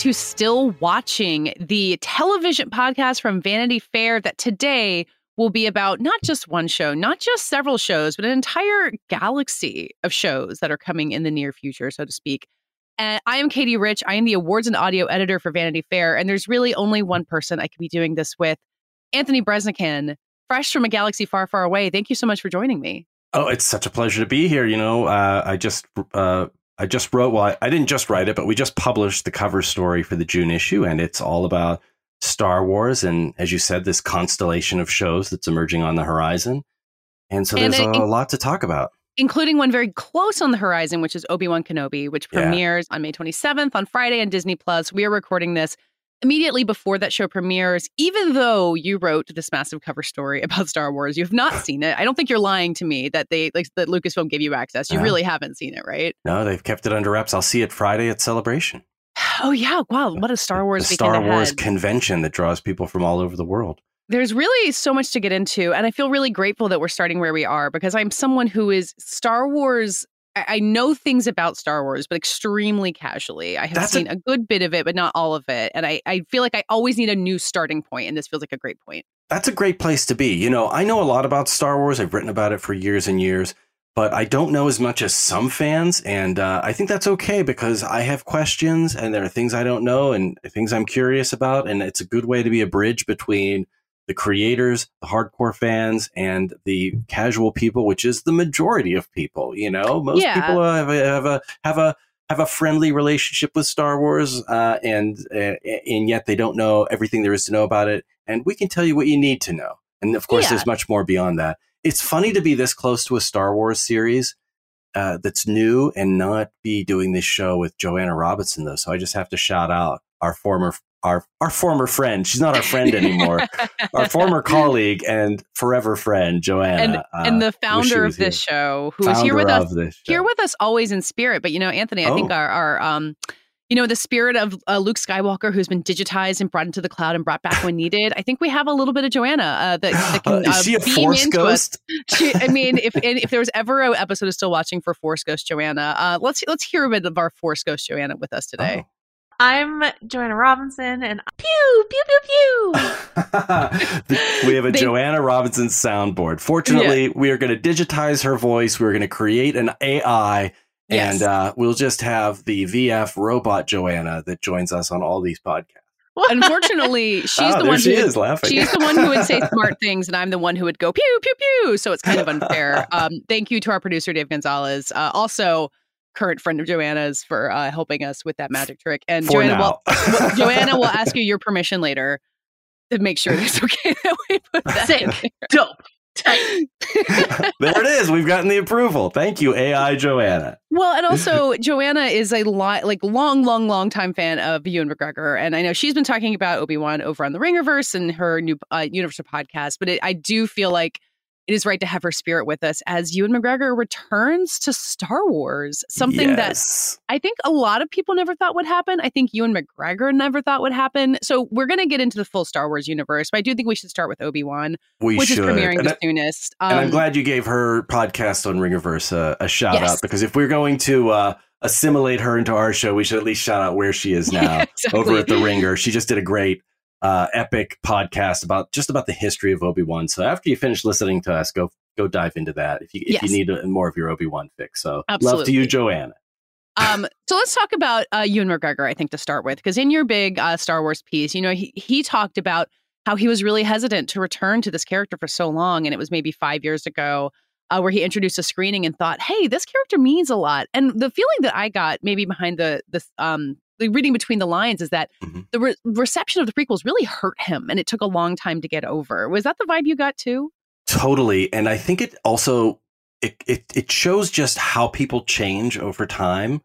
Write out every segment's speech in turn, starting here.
To Still Watching, the television podcast from Vanity Fair that today will be about not just one show, not just several shows, but an entire galaxy of shows that are coming in the near future, so to speak. And I am Katie Rich. I am the awards and audio editor for Vanity Fair, and there's really only one person I could be doing this with, Anthony Breznican, fresh from a galaxy far, far away. Thank you so much for joining me. Oh, it's such a pleasure to be here. You know, uh, I just uh, I just wrote, well, I, I didn't just write it, but we just published the cover story for the June issue, and it's all about Star Wars and, as you said, this constellation of shows that's emerging on the horizon. And so And there's it- a, lot to talk about. including one very close on the horizon, which is Obi Wan Kenobi, which Yeah. premieres on May 27th on Friday on Disney Plus. We are recording this immediately before that show premieres. Even though you wrote this massive cover story about Star Wars, you have not seen it. I don't think you're lying to me that they like that Lucasfilm gave you access. You Yeah. really haven't seen it, right? No, they've kept it under wraps. I'll see it Friday at Celebration. Oh yeah, wow! Uh, what a Star Wars the Star Wars ahead. convention that draws people from all over the world. There's really so much to get into, and I feel really grateful that we're starting where we are because I'm someone who is Star Wars. I I know things about Star Wars, but extremely casually. I have That's a- seen a, good bit of it, but not all of it. And I, I feel like I always need a new starting point, and this feels like a great point. That's a great place to be. You know, I know a lot about Star Wars. I've written about it for years and years, but I don't know as much as some fans. And uh, I think that's okay because I have questions and there are things I don't know and things I'm curious about. And it's a good way to be a bridge between the creators, the hardcore fans, and the casual people, which is the majority of people. You know, most Yeah. people have a, have a have a have a friendly relationship with Star Wars, uh, and uh, and yet they don't know everything there is to know about it. And we can tell you what you need to know. And of course, Yeah. there's much more beyond that. It's funny to be this close to a Star Wars series uh, that's new and not be doing this show with Joanna Robinson, though. So I just have to shout out our former our our former friend. She's not our friend anymore. our former colleague and forever friend, Joanna, and uh, and the founder of this here. show, who is here Founder with us here with us always in spirit. But you know, Anthony, I think Oh. our, our um, you know, the spirit of uh, Luke Skywalker, who's been digitized and brought into the cloud and brought back when needed. I think we have a little bit of Joanna uh, that, that can is she a beam force into us. ghost? She, I mean, if if there was ever an episode of Still Watching for Force Ghost Joanna, uh, let's let's hear a bit of our Force Ghost Joanna with us today. I'm Joanna Robinson, and pew pew pew pew. we have a They- Joanna Robinson soundboard. Fortunately, we are going to digitize her voice. We're going to create an AI, Yes. and uh, we'll just have the VF robot Joanna that joins us on all these podcasts. Unfortunately, she's Ah, the one she who is laughing. She's the one who would say smart things, and I'm the one who would go pew pew pew. So it's kind of unfair. Um, thank you to our producer Dave Gonzalez, uh, also current friend of Joanna's, for uh, helping us with that magic trick. And For Joanna, now. will, Joanna will ask you your permission later to make sure it's okay that we put that Sick, dope, there it is. We've gotten the approval. Thank you, AI Joanna. Well, and also Joanna is a lot like long, long, long time fan of Ewan McGregor, and I know she's been talking about Obi Wan over on the Ringerverse and her new uh, Universal podcast. But it, I do feel like it is right to have her spirit with us as Ewan McGregor returns to Star Wars. Something yes. that I think a lot of people never thought would happen. I think Ewan McGregor never thought would happen. So we're going to get into the full Star Wars universe, but I do think we should start with Obi Wan, which should. is premiering and the I- soonest. and I'm Um, glad you gave her podcast on Ringerverse a, a shout Yes. out because if we're going to uh, assimilate her into our show, we should at least shout out where she is now exactly. over at the Ringer. She just did a great uh, epic podcast about just about the history of Obi Wan. So after you finish listening to us, go go dive into that if you if Yes. you need a, more of your Obi Wan fix. So love to you, Joanna. Um, so let's talk about uh, Ewan McGregor, I think, to start with, because in your big uh, Star Wars piece, you know, he, he talked about how he was really hesitant to return to this character for so long. And it was maybe five years ago uh, where he introduced a screening and thought, hey, this character means a lot. And the feeling that I got maybe behind the, the, um, the reading between the lines is that Mhm. the re- reception of the prequels really hurt him and it took a long time to get over. Was that the vibe you got too? Totally, and I think it also it it, it shows just how people change over time.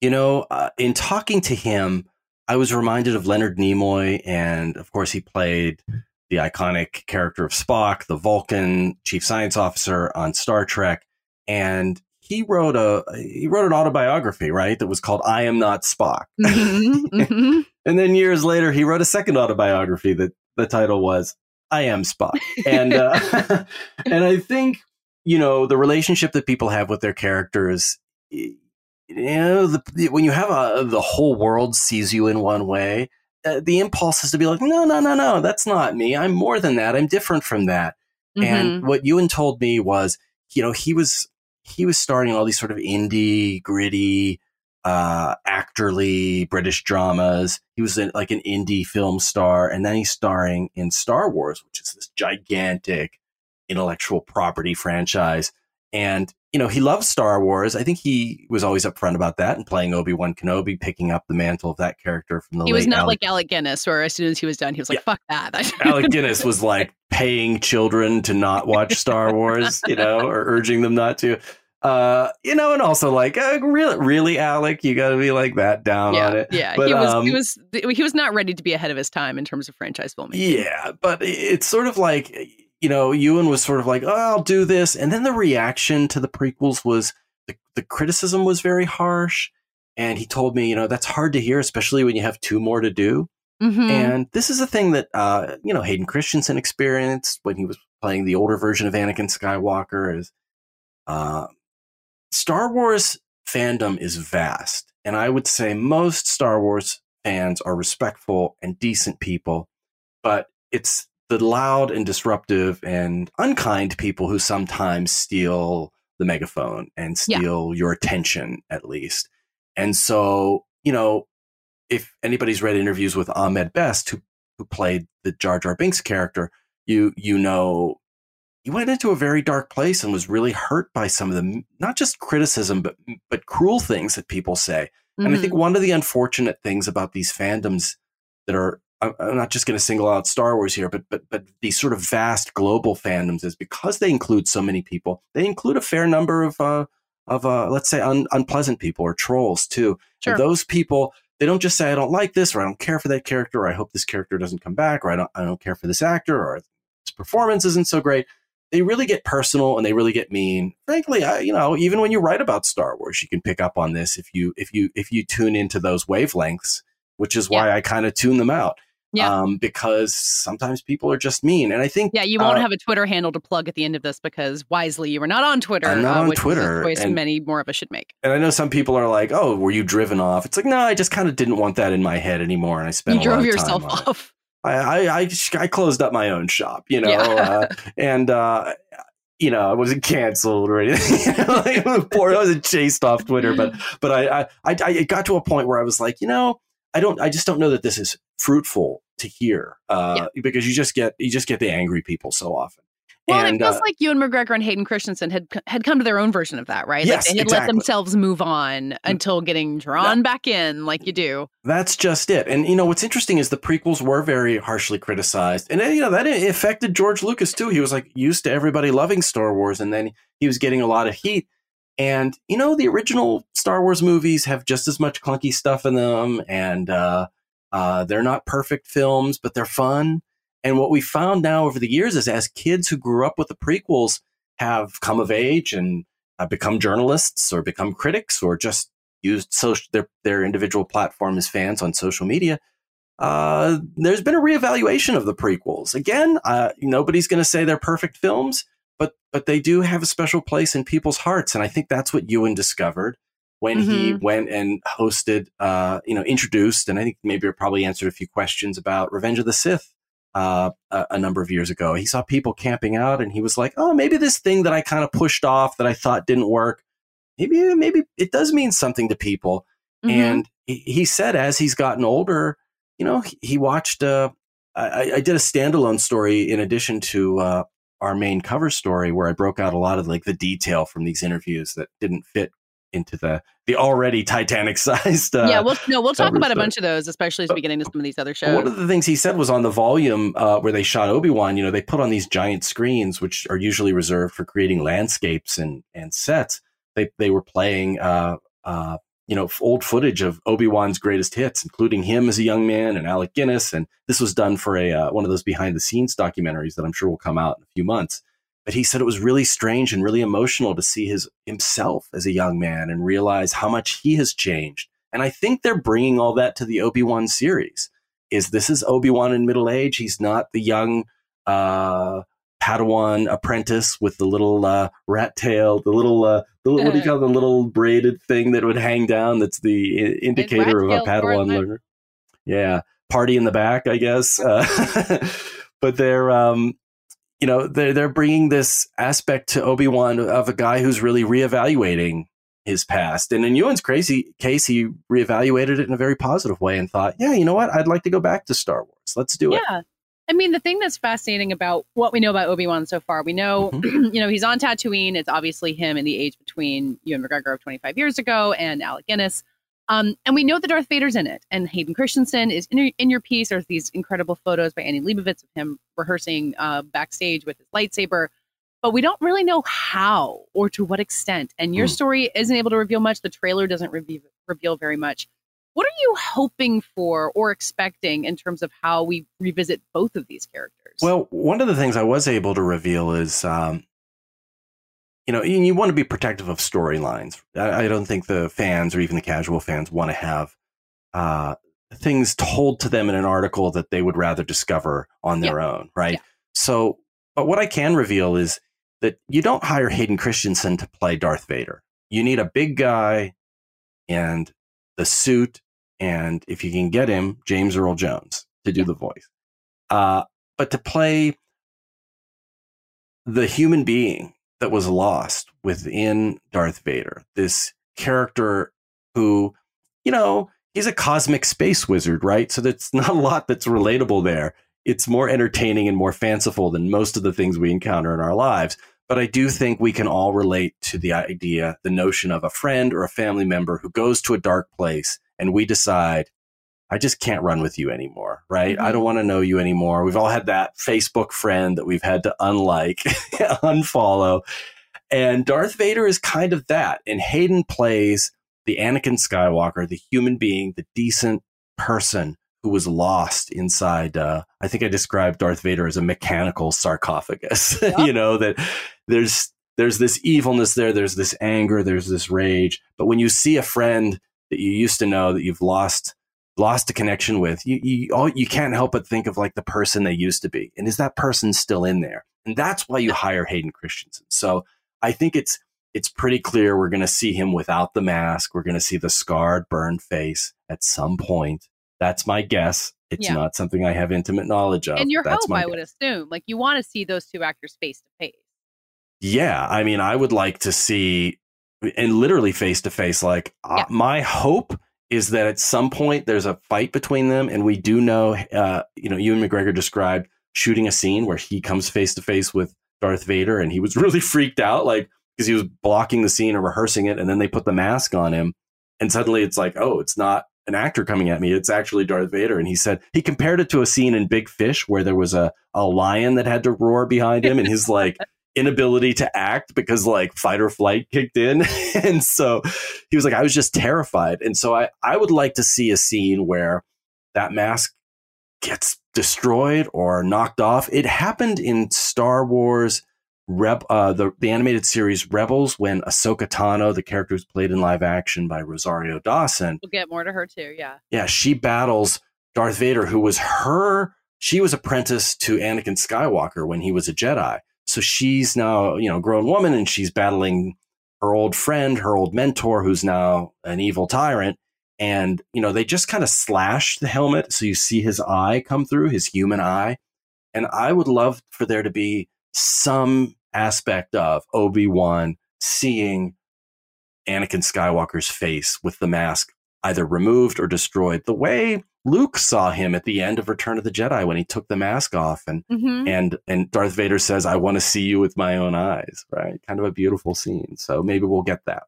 You know, uh, in talking to him, I was reminded of Leonard Nimoy, and of course, he played the iconic character of Spock, the Vulcan chief science officer on Star Trek, and he wrote a he wrote an autobiography, right? That was called "I Am Not Spock." Mhm, mhm. And then years later, he wrote a second autobiography that the title was "I Am Spock," and uh, and I think you know the relationship that people have with their characters. You know, the, when you have a the whole world sees you in one way, uh, the impulse is to be like, no, no, no, no, that's not me. I'm more than that. I'm different from that. Mhm. And what Ewan told me was, you know, he was he was starting all these sort of indie, gritty, uh, actorly British dramas. He was in, like an indie film star, and then he's starring in Star Wars, which is this gigantic intellectual property franchise. And you know, he loves Star Wars. I think he was always upfront about that and playing Obi Wan Kenobi, picking up the mantle of that character from the he was not Alec like Alec Guinness, where as soon as he was done, he was like, Yeah. fuck that. Alec Guinness was like paying children to not watch Star Wars, you know, or urging them not to. Uh, you know, and also like, uh, really, really, Alec, you got to be like that down yeah, on it. yeah. But, he was um, he was he was not ready to be ahead of his time in terms of franchise filmmaking. Yeah, but it's sort of like, you know, Ewan was sort of like, oh, I'll do this. And then the reaction to the prequels was the, the criticism was very harsh. And he told me, you know, that's hard to hear, especially when you have two more to do. Mhm. And this is a thing that uh, you know Hayden Christensen experienced when he was playing the older version of Anakin Skywalker. Is uh, Star Wars fandom is vast, and I would say most Star Wars fans are respectful and decent people, but it's the loud and disruptive and unkind people who sometimes steal the megaphone and Yeah. steal your attention at least. And so, you know, if anybody's read interviews with Ahmed Best, who who played the Jar Jar Binks character, you you know he went into a very dark place and was really hurt by some of the not just criticism but but cruel things that people say. And I think mm-hmm. one of the unfortunate things about these fandoms that are I'm not just going to single out Star Wars here, but but but these sort of vast global fandoms is because they include so many people. They include a fair number of uh, of uh, let's say un- unpleasant people or trolls too. Sure. And those people they don't just say I don't like this or I don't care for that character or I hope this character doesn't come back or I don't I don't care for this actor or his performance isn't so great. They really get personal and they really get mean. Frankly, I, you know, even when you write about Star Wars, you can pick up on this if you if you if you tune into those wavelengths, which is why I kind of tune them out. Yeah. Um, because sometimes people are just mean, and I think yeah, you won't uh, have a Twitter handle to plug at the end of this because wisely you were not on Twitter. I'm not uh, on Twitter, choice and- many more of us should make. and I know some people are like, "Oh, were you driven off?" It's like, no, I just kind of didn't want that in my head anymore, and I spent You a lot drove of yourself time off. I, I, I, I closed up my own shop, you know, Yeah. uh, and, uh, you know, I wasn't canceled or anything. Like, poor, I wasn't chased off Twitter, but, but I, I, I, I it got to a point where I was like, you know, I don't, I just don't know that this is fruitful to hear, uh, because you just get, you just get the angry people so often. Well, and it feels uh, like Ewan McGregor and Hayden Christensen had had come to their own version of that, right? Yes, like they had let themselves move on until getting drawn back in, like you do. That's just it. And you know what's interesting is the prequels were very harshly criticized, and you know that affected George Lucas too. He was like used to everybody loving Star Wars, and then he was getting a lot of heat. And you know the original Star Wars movies have just as much clunky stuff in them, and uh, uh, they're not perfect films, but they're fun. And what we found now over the years is as kids who grew up with the prequels have come of age and uh, become journalists or become critics or just used social, their, their individual platform as fans on social media, uh, there's been a reevaluation of the prequels. Again, uh, nobody's going to say they're perfect films, but but they do have a special place in people's hearts, and I think that's what Ewan discovered when mm-hmm. he went and hosted, uh, you know, introduced, and I think maybe probably answered a few questions about Revenge of the Sith uh, a, a, number of years ago. He saw people camping out, and he was like, "Oh, maybe this thing that I kind of pushed off that I thought didn't work, maybe maybe it does mean something to people." Mm-hmm. And he, he, said, as he's gotten older, you know, he, he watched. Uh, I, I, did a standalone story in addition to uh, our main cover story, where I broke out a lot of like the detail from these interviews that didn't fit into the the already Titanic sized. Uh, yeah, we'll no, we'll talk about a bunch of those, especially as we get into some of these other shows. One of the things he said was on the volume uh, where they shot Obi Wan. You know, they put on these giant screens, which are usually reserved for creating landscapes and and sets. They they were playing. Uh, uh, you know, old footage of Obi Wan's greatest hits, including him as a young man and Alec Guinness, and this was done for a uh, one of those behind the scenes documentaries that I'm sure will come out in a few months. But he said it was really strange and really emotional to see his himself as a young man and realize how much he has changed. And I think they're bringing all that to the Obi Wan series. Is this is Obi Wan in middle age? He's not the young uh, Padawan apprentice with the little uh, rat tail, the little uh, the, what do you call the little braided thing that would hang down? That's the indicator of a Padawan learner. Yeah, party in the back, I guess. Uh, but they're um, you know, they're they're bringing this aspect to Obi Wan of a guy who's really reevaluating his past. And in Ewan's crazy case, he reevaluated it in a very positive way and thought, yeah, you know what, I'd like to go back to Star Wars. Let's do it. I mean, the thing that's fascinating about what we know about Obi Wan so far, we know, mm-hmm. you know, he's on Tatooine. It's obviously him in the age between Ewan McGregor of 25 years ago and Alec Guinness. Um, and we know that Darth Vader's in it, and Hayden Christensen is in, in your piece. There's these incredible photos by Annie Leibovitz of him rehearsing uh, backstage with his lightsaber, but we don't really know how or to what extent. And your mm. story isn't able to reveal much. The trailer doesn't reveal, reveal very much. What are you hoping for or expecting in terms of how we revisit both of these characters? Well, one of the things I was able to reveal is um, you know, you want to be protective of storylines. I, I, don't think the fans or even the casual fans want to have uh, things told to them in an article that they would rather discover on their yeah. own, right? Yeah. So, but what I can reveal is that you don't hire Hayden Christensen to play Darth Vader. You need a big guy and the suit, and if you can get him, James Earl Jones to do yeah. the voice. Uh, but to play the human being that was lost within Darth Vader. This character who, you know, he's a cosmic space wizard, right? So there's not a lot that's relatable there. It's more entertaining and more fanciful than most of the things we encounter in our lives. But I do think we can all relate to the idea, the notion of a friend or a family member who goes to a dark place and we decide, I just can't run with you anymore, right? Mm-hmm. I don't want to know you anymore. We've all had that Facebook friend that we've had to unlike, unfollow. And Darth Vader is kind of that. And Hayden plays the Anakin Skywalker, the human being, the decent person who was lost inside. Uh, I think I described Darth Vader as a mechanical sarcophagus. You know that there's there's this evilness there, there's this anger, there's this rage. But when you see a friend that you used to know that you've lost lost a connection with, you you all, you can't help but think of like the person they used to be, and is that person still in there? And that's why you hire Hayden Christensen. So I think it's it's pretty clear we're going to see him without the mask. We're going to see the scarred, burned face at some point. That's my guess. It's yeah. not something I have intimate knowledge of. And your That's hope, I guess. would assume, like you want to see those two actors face to face. Yeah, I mean, I would like to see, and literally face to face. Like uh, yeah. uh, my hope is that at some point there's a fight between them, and we do know, uh, you know, Ewan McGregor described shooting a scene where he comes face to face with Darth Vader, and he was really freaked out, like because he was blocking the scene or rehearsing it, and then they put the mask on him, and suddenly it's like, oh, it's not an actor coming at me; it's actually Darth Vader. And he said he compared it to a scene in Big Fish where there was a a lion that had to roar behind him, and his like inability to act because like fight or flight kicked in. and so he was like, I was just terrified. And so I, I would like to see a scene where that mask gets destroyed or knocked off. It happened in Star Wars Reb, uh, the, the animated series Rebels when Ahsoka Tano, the character who's played in live action by Rosario Dawson. We'll get more to her too, yeah. Yeah, she battles Darth Vader, who was her, she was apprenticed to Anakin Skywalker when he was a Jedi. So she's now, you know, grown woman and she's battling her old friend, her old mentor, who's now an evil tyrant. And, you know, they just kind of slash the helmet. So you see his eye come through, his human eye. And I would love for there to be some aspect of Obi Wan seeing Anakin Skywalker's face with the mask either removed or destroyed, the way Luke saw him at the end of Return of the Jedi when he took the mask off and Mhm. and and Darth Vader says, "I want to see you with my own eyes." Right, kind of a beautiful scene. So maybe we'll get that.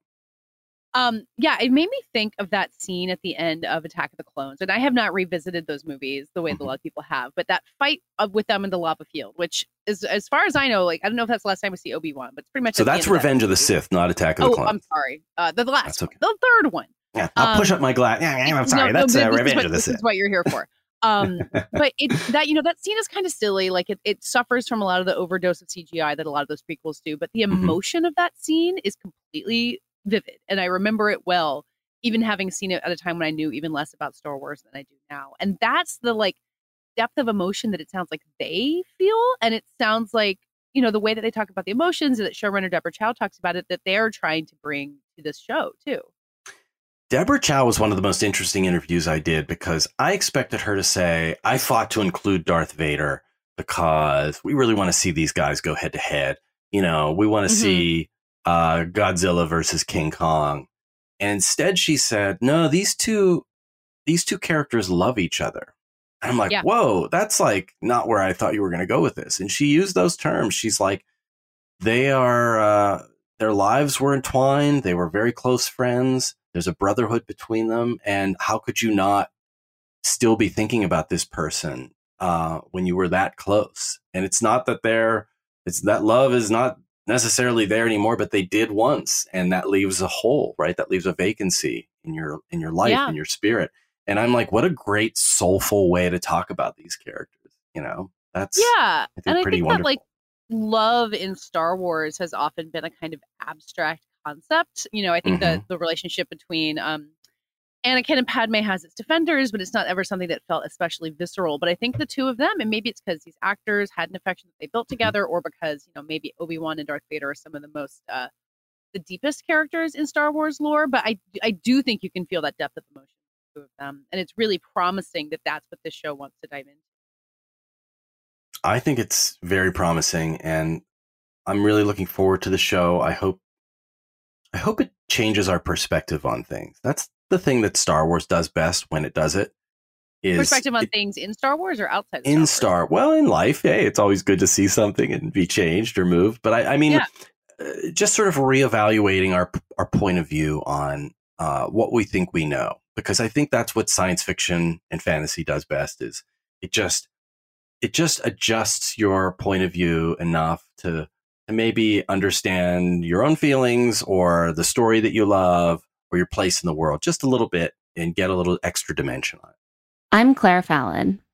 Um, yeah, it made me think of that scene at the end of Attack of the Clones, and I have not revisited those movies the way that a lot of people have. But that fight of, with them in the lava field, which is, as far as I know, like I don't know if that's the last time we see Obi Wan, but it's pretty much. So that's end of that Revenge of the. Sith, not Attack of the Oh, Clones. I'm sorry. Uh, the, the last That's one, the third one. Yeah, I'll push um, up my glass. Yeah, I'm sorry. No, that's no, uh, Revenge what- of the This Sith. is what you're here for. Um, but it that you know that scene is kind of silly. Like it, it suffers from a lot of the overdose of CGI that a lot of those prequels do. But the Mhm. emotion of that scene is completely vivid, and I remember it well, even having seen it at a time when I knew even less about Star Wars than I do now. And that's the like depth of emotion that it sounds like they feel, and it sounds like you know the way that they talk about the emotions that showrunner Deborah Chow talks about it that they're trying to bring to this show too. Deborah Chow was one of the most interesting interviews I did because I expected her to say, I fought to include Darth Vader because we really want to see these guys go head to head. You know, we want to Mhm. see uh, Godzilla versus King Kong. And instead she said, no, these two, these two characters love each other. And I'm like, Yeah. whoa, that's like not where I thought you were going to go with this. And she used those terms. She's like, they are, uh, their lives were entwined. They were very close friends. There's a brotherhood between them. And how could you not still be thinking about this person uh, when you were that close? And it's not that they're, it's that love is not necessarily there anymore, but they did once. And that leaves a hole, right? That leaves a vacancy in your, in your life, Yeah. in your spirit. And I'm like, what a great soulful way to talk about these characters. You know, that's, Yeah, think and I pretty think wonderful. that like love in Star Wars has often been a kind of abstract concept. You know, I think Mm-hmm. that the relationship between um Anakin and Padme has its defenders, but it's not ever something that felt especially visceral. But I think the two of them, and maybe it's because these actors had an affection that they built Mm-hmm. together, or because you know maybe Obi Wan and Darth Vader are some of the most uh, the deepest characters in Star Wars lore. But I I do think you can feel that depth of emotion in the two of them, and it's really promising that that's what this show wants to dive into. I think it's very promising and I'm really looking forward to the show. I hope I hope it changes our perspective on things. That's the thing that Star Wars does best when it does it. Is Perspective on it- things in Star Wars or outside of in Star Wars? Star well in life, hey, it's always good to see something and be changed or moved. But I, I mean, Yeah. uh, just sort of reevaluating our our point of view on uh, what we think we know, because I think that's what science fiction and fantasy does best. Is it just it just adjusts your point of view enough to to maybe understand your own feelings or the story that you love or your place in the world just a little bit and get a little extra dimension on it. I'm Claire Fallon.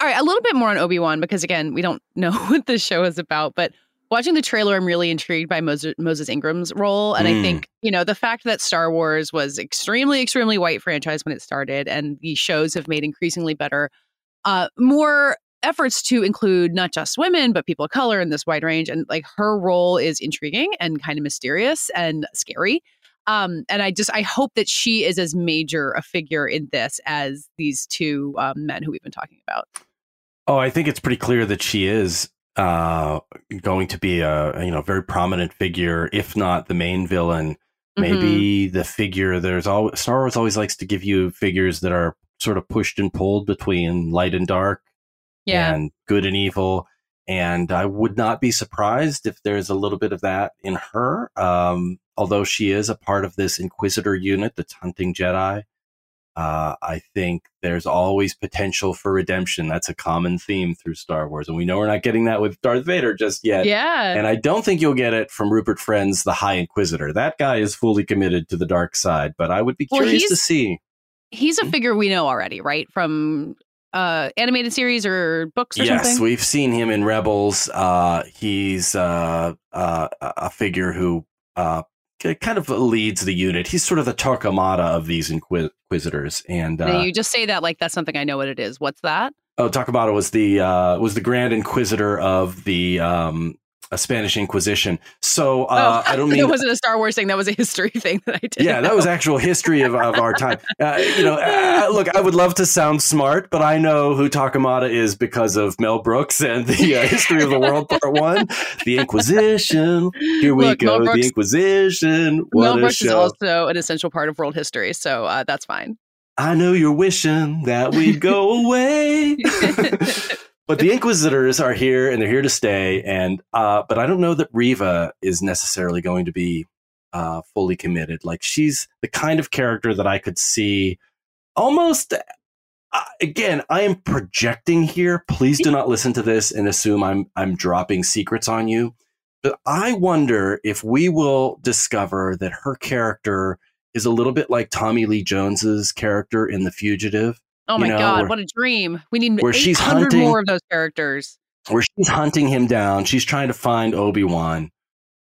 All right, a little bit more on Obi Wan because again, we don't know what this show is about. But watching the trailer, I'm really intrigued by Moses, Moses Ingram's role, and I Mm. think you know the fact that Star Wars was extremely, extremely white franchise when it started, and the shows have made increasingly better, uh, more efforts to include not just women but people of color in this wide range, and like her role is intriguing and kind of mysterious and scary. Um, and I just I hope that she is as major a figure in this as these two um, men who we've been talking about. Oh, I think it's pretty clear that she is uh, going to be a you know very prominent figure, if not the main villain. Mm-hmm. Maybe the figure. There's always Star Wars always likes to give you figures that are sort of pushed and pulled between light and dark, Yeah. and good and evil. And I would not be surprised if there's a little bit of that in her. Um, although she is a part of this Inquisitor unit that's hunting Jedi, uh, I think there's always potential for redemption. That's a common theme through Star Wars, and we know we're not getting that with Darth Vader just yet. Yeah, and I don't think you'll get it from Rupert Friend's The High Inquisitor. That guy is fully committed to the dark side, but I would be Well, curious to see. he's a Hmm? figure we know already, right? From uh animated series or books or Yes, something. we've seen him in Rebels. Uh, he's uh, uh, a figure who uh, kind of leads the unit. He's sort of the Torquemada of these Inquis- Inquisitors. And uh, you just say that like that's something I know what it is. What's that? oh, Torquemada was the uh, was the Grand Inquisitor of the um, uh, Spanish Inquisition. So uh, oh, I don't that it wasn't a Star Wars thing. That was a history thing that I did. yeah, that was actual history of, of our time. Uh, you know, uh, look, I would love to sound smart, but I know who Torquemada is because of Mel Brooks and the uh, History of the World Part One, the Inquisition. Here we Look, go, Brooks- the Inquisition. What Mel a Brooks is also an essential part of world history, so uh, that's fine. I know you're wishing that we'd go away. But the Inquisitors are here and they're here to stay. And uh, but I don't know that Reva is necessarily going to be uh, fully committed. Like she's the kind of character that I could see almost. Uh, again, I am projecting here. Please do not listen to this and assume I'm I'm dropping secrets on you. But I wonder if we will discover that her character is a little bit like Tommy Lee Jones's character in The Fugitive Oh You my know, god, where- what a dream! We need where she's 800 hunting- more of those characters. where she's hunting him down. She's trying to find Obi Wan,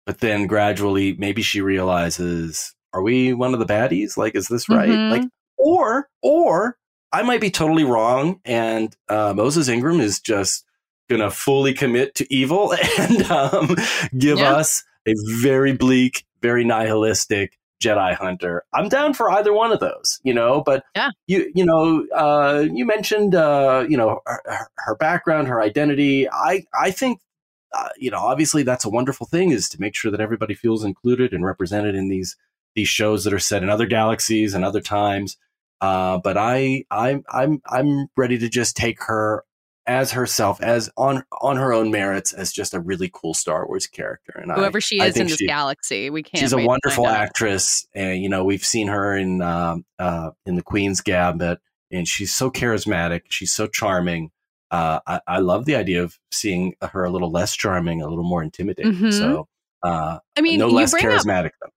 but then gradually, maybe she realizes, "Are we one of the baddies? Like, is this right? Mhm. Like, or, or I might be totally wrong, and uh, Moses Ingram is just gonna fully commit to evil and um, give Yeah. us a very bleak, very nihilistic." Jedi Hunter. I'm down for either one of those, you know. But Yeah. you, you know, uh, you mentioned, uh, you know, her, her- background, her identity. I, I think, uh, you know, obviously that's a wonderful thing is to make sure that everybody feels included and represented in these these shows that are set in other galaxies and other times. Uh, but I, I'm I'm, I'm ready to just take her as herself, as on on her own merits, as just a really cool Star Wars character. And I- Whoever she I is in this she- galaxy, we can't. she's a wonderful actress and you know we've seen her in um, uh, in the queen's gambit and she's so charismatic she's so charming uh, I, I love the idea of seeing her a little less charming a little more intimidating Mhm. so uh, I mean, no you less bring up charismatic though.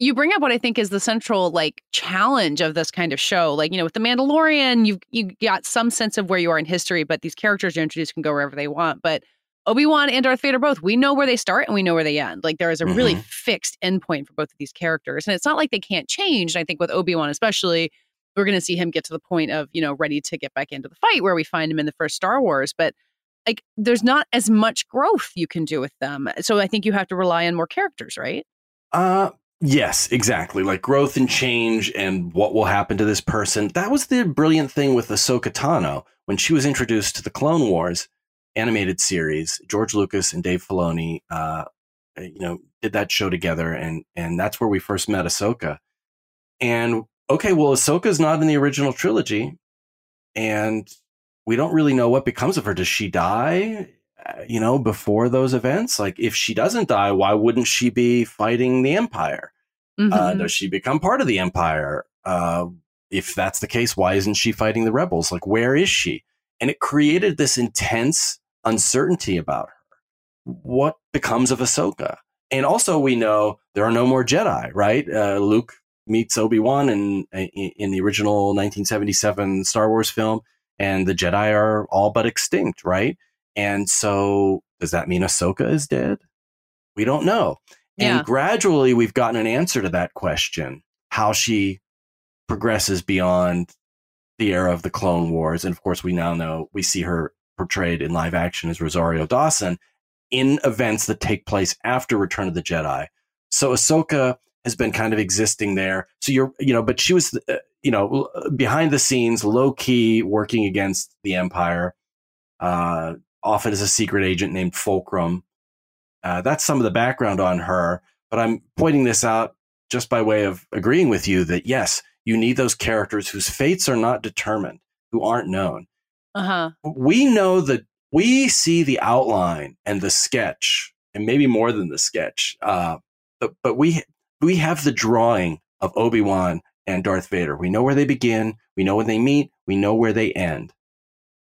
You bring up what I think is the central like challenge of this kind of show. Like, you know, with the Mandalorian, you've you got some sense of where you are in history, but these characters you're introduced can go wherever they want. But Obi-Wan and Darth Vader both, we know where they start and we know where they end. Like there is a really Mhm. fixed endpoint for both of these characters. And it's not like they can't change. And I think with Obi-Wan especially, we're gonna see him get to the point of, you know, ready to get back into the fight where we find him in the first Star Wars. But like there's not as much growth you can do with them. So I think you have to rely on more characters, right? Uh, yes, exactly. Like growth and change and what will happen to this person. That was the brilliant thing with Ahsoka Tano when she was introduced to the Clone Wars animated series. George Lucas and Dave Filoni, uh, you know, did that show together, and and that's where we first met Ahsoka. And okay, well, Ahsoka's not in the original trilogy, and we don't really know what becomes of her. Does she die? Uh, you know, before those events? Like, if she doesn't die, why wouldn't she be fighting the Empire? Uh, Mhm. does she become part of the Empire? Uh, if that's the case, why isn't she fighting the rebels? Like, where is she? And it created this intense uncertainty about her. What becomes of Ahsoka? And also, we know there are no more Jedi, right? Uh, Luke meets Obi Wan in, in in the original 1977 Star Wars film, and the Jedi are all but extinct, right? And so, does that mean Ahsoka is dead? We don't know. Yeah. And gradually, we've gotten an answer to that question how she progresses beyond the era of the Clone Wars. And of course, we now know we see her portrayed in live action as Rosario Dawson in events that take place after Return of the Jedi. So Ahsoka has been kind of existing there. So you're, you know, but she was, uh, you know, behind the scenes, low key, working against the Empire, uh, often as a secret agent named Fulcrum. Uh, that's some of the background on her. But I'm pointing this out just by way of agreeing with you that yes, you need those characters whose fates are not determined, who aren't known Uh-huh. we know that we see the outline and the sketch, and maybe more than the sketch. Uh, but, but we we have the drawing of Obi Wan and Darth Vader. We know where they begin. We know when they meet. We know where they end.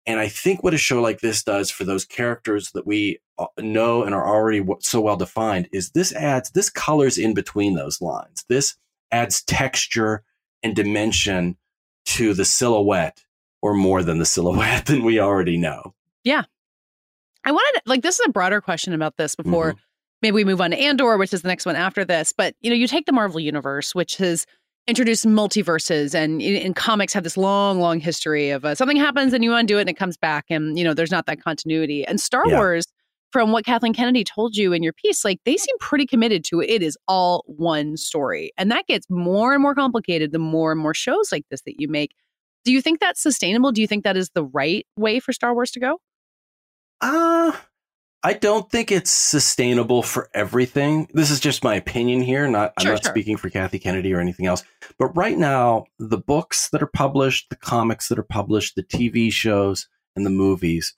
And I think what a show like this does for those characters that we uh, know and are already so well defined is this adds, this colors in between those lines. This adds texture and dimension to the silhouette or more than the silhouette than we already know. Yeah. I wanted, like, this is a broader question about this before mm-hmm. maybe we move on to Andor, which is the next one after this. But, you know, you take the Marvel Universe, which has introduced multiverses and in, comics have this long long history of uh, something happens and you undo it and it comes back and you know there's not that continuity. And star yeah. wars from what kathleen kennedy told you in your piece like they seem pretty committed to it. it is all one story. And that gets more and more complicated the more and more shows like this that you make. Do you think that's sustainable? Do you think that is the right way for star wars to go? Uh I don't think it's sustainable for everything. This is just my opinion here. Not sure, I'm not sure. speaking for Kathy Kennedy or anything else. But right now, the books that are published, the comics that are published, the TV shows, and the movies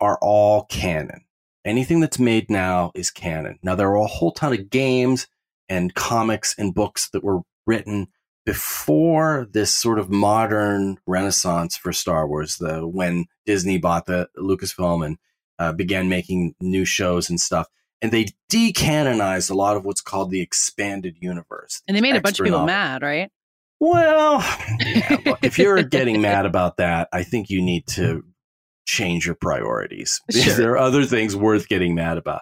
are all canon. Anything that's made now is canon. Now there are a whole ton of games and comics and books that were written before this sort of modern renaissance for Star Wars, the when Disney bought the Lucasfilm and uh, began making new shows and stuff. And they decanonized a lot of what's called the expanded universe. And they made a bunch of people mad, right? Well, yeah, look, if you're getting mad about that, I think you need to change your priorities. Sure. There are other things worth getting mad about.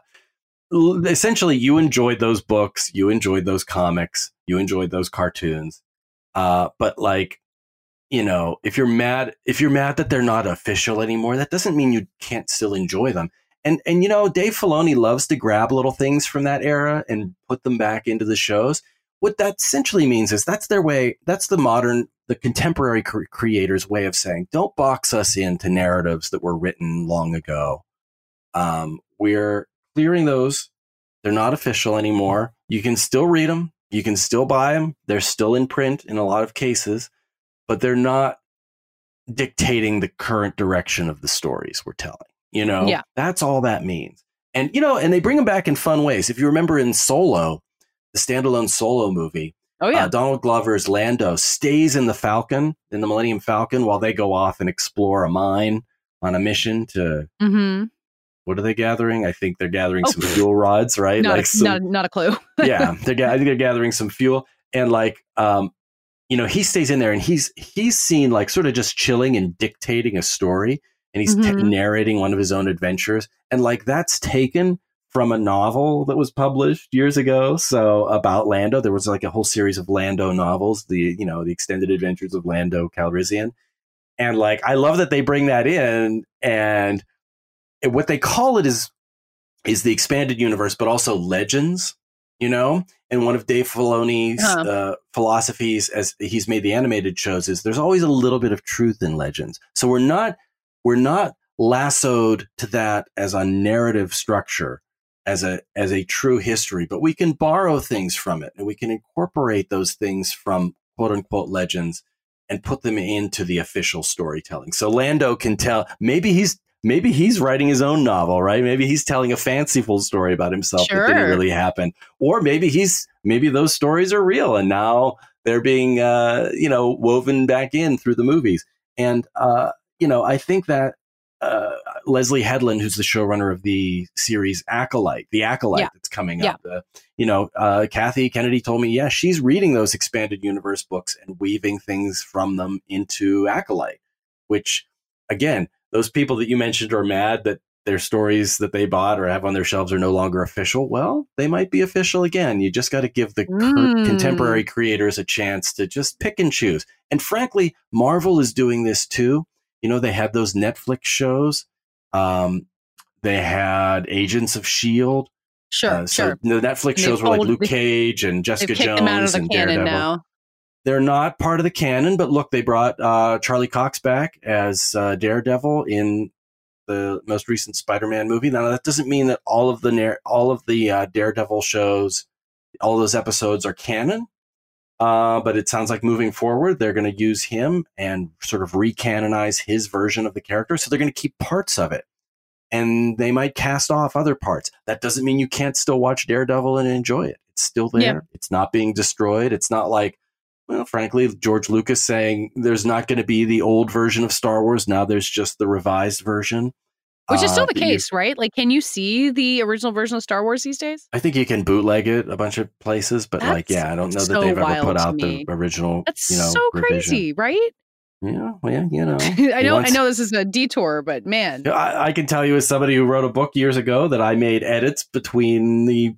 Essentially, you enjoyed those books, you enjoyed those comics, you enjoyed those cartoons. Uh, but like you know, if you're mad, if you're mad that they're not official anymore, that doesn't mean you can't still enjoy them. And and you know, Dave Filoni loves to grab little things from that era and put them back into the shows. What that essentially means is that's their way. That's the modern, the contemporary cre- creators' way of saying, don't box us into narratives that were written long ago. Um, we're clearing those. They're not official anymore. You can still read them. You can still buy them. They're still in print in a lot of cases but they're not dictating the current direction of the stories we're telling. You know, yeah. that's all that means. And you know, and they bring them back in fun ways. If you remember in Solo, the standalone Solo movie, oh yeah, uh, Donald Glover's Lando stays in the Falcon, in the Millennium Falcon, while they go off and explore a mine on a mission to. Mm-hmm. What are they gathering? I think they're gathering oh. some fuel rods, right? Not, like some, not, not a clue. yeah, they're. I think they're gathering some fuel, and like um, you know, he stays in there and he's he's seen like sort of just chilling and dictating a story, and he's mm-hmm. t- narrating one of his own adventures, and like that's taken from a novel that was published years ago. So about Lando, there was like a whole series of Lando novels, the you know the extended adventures of Lando Calrissian, and like I love that they bring that in, and what they call it is is the expanded universe, but also legends you know? And one of Dave Filoni's huh. uh, philosophies as he's made the animated shows is there's always a little bit of truth in legends. So we're not we're not lassoed to that as a narrative structure as a as a true history, but we can borrow things from it and we can incorporate those things from quote unquote legends and put them into the official storytelling. So Lando can tell maybe he's maybe he's writing his own novel, right? Maybe he's telling a fanciful story about himself sure. that didn't really happen, or maybe he's maybe those stories are real and now they're being uh, you know woven back in through the movies. And uh, you know, I think that uh, Leslie Headland, who's the showrunner of the series Acolyte, the Acolyte yeah. that's coming yeah. up. Uh, you know, uh, Kathy Kennedy told me, yeah, she's reading those expanded universe books and weaving things from them into Acolyte, which again, those people that you mentioned are mad that their stories that they bought or have on their shelves are no longer official. Well, they might be official again. You just got to give the mm. contemporary creators a chance to just pick and choose. And frankly, Marvel is doing this too. You know, they had those Netflix shows. Um, they had Agents of Shield. Sure, uh, so sure. The Netflix shows were like Luke Cage and Jessica Jones and Daredevil. Now. They're not part of the canon, but look, they brought uh, Charlie Cox back as uh, Daredevil in the most recent Spider-Man movie. Now that doesn't mean that all of the all of the uh, Daredevil shows, all those episodes are canon. Uh, but it sounds like moving forward, they're going to use him and sort of recanonize his version of the character. So they're going to keep parts of it. and they might cast off other parts. That doesn't mean you can't still watch Daredevil and enjoy it. It's still there. Yeah. It's not being destroyed. It's not like, well, frankly, George Lucas saying there's not going to be the old version of Star Wars. Now there's just the revised version. Which is still Uh, the but you- case, right? Like, can you see the original version of Star Wars these days? I think you can bootleg it a bunch of places, but like, yeah, I don't know that they've ever put out the original. That's you know, so revision. crazy, right? Yeah, well, yeah, you know. I know, I know this is a detour, but man, I, I can tell you as somebody who wrote a book years ago that I made edits between the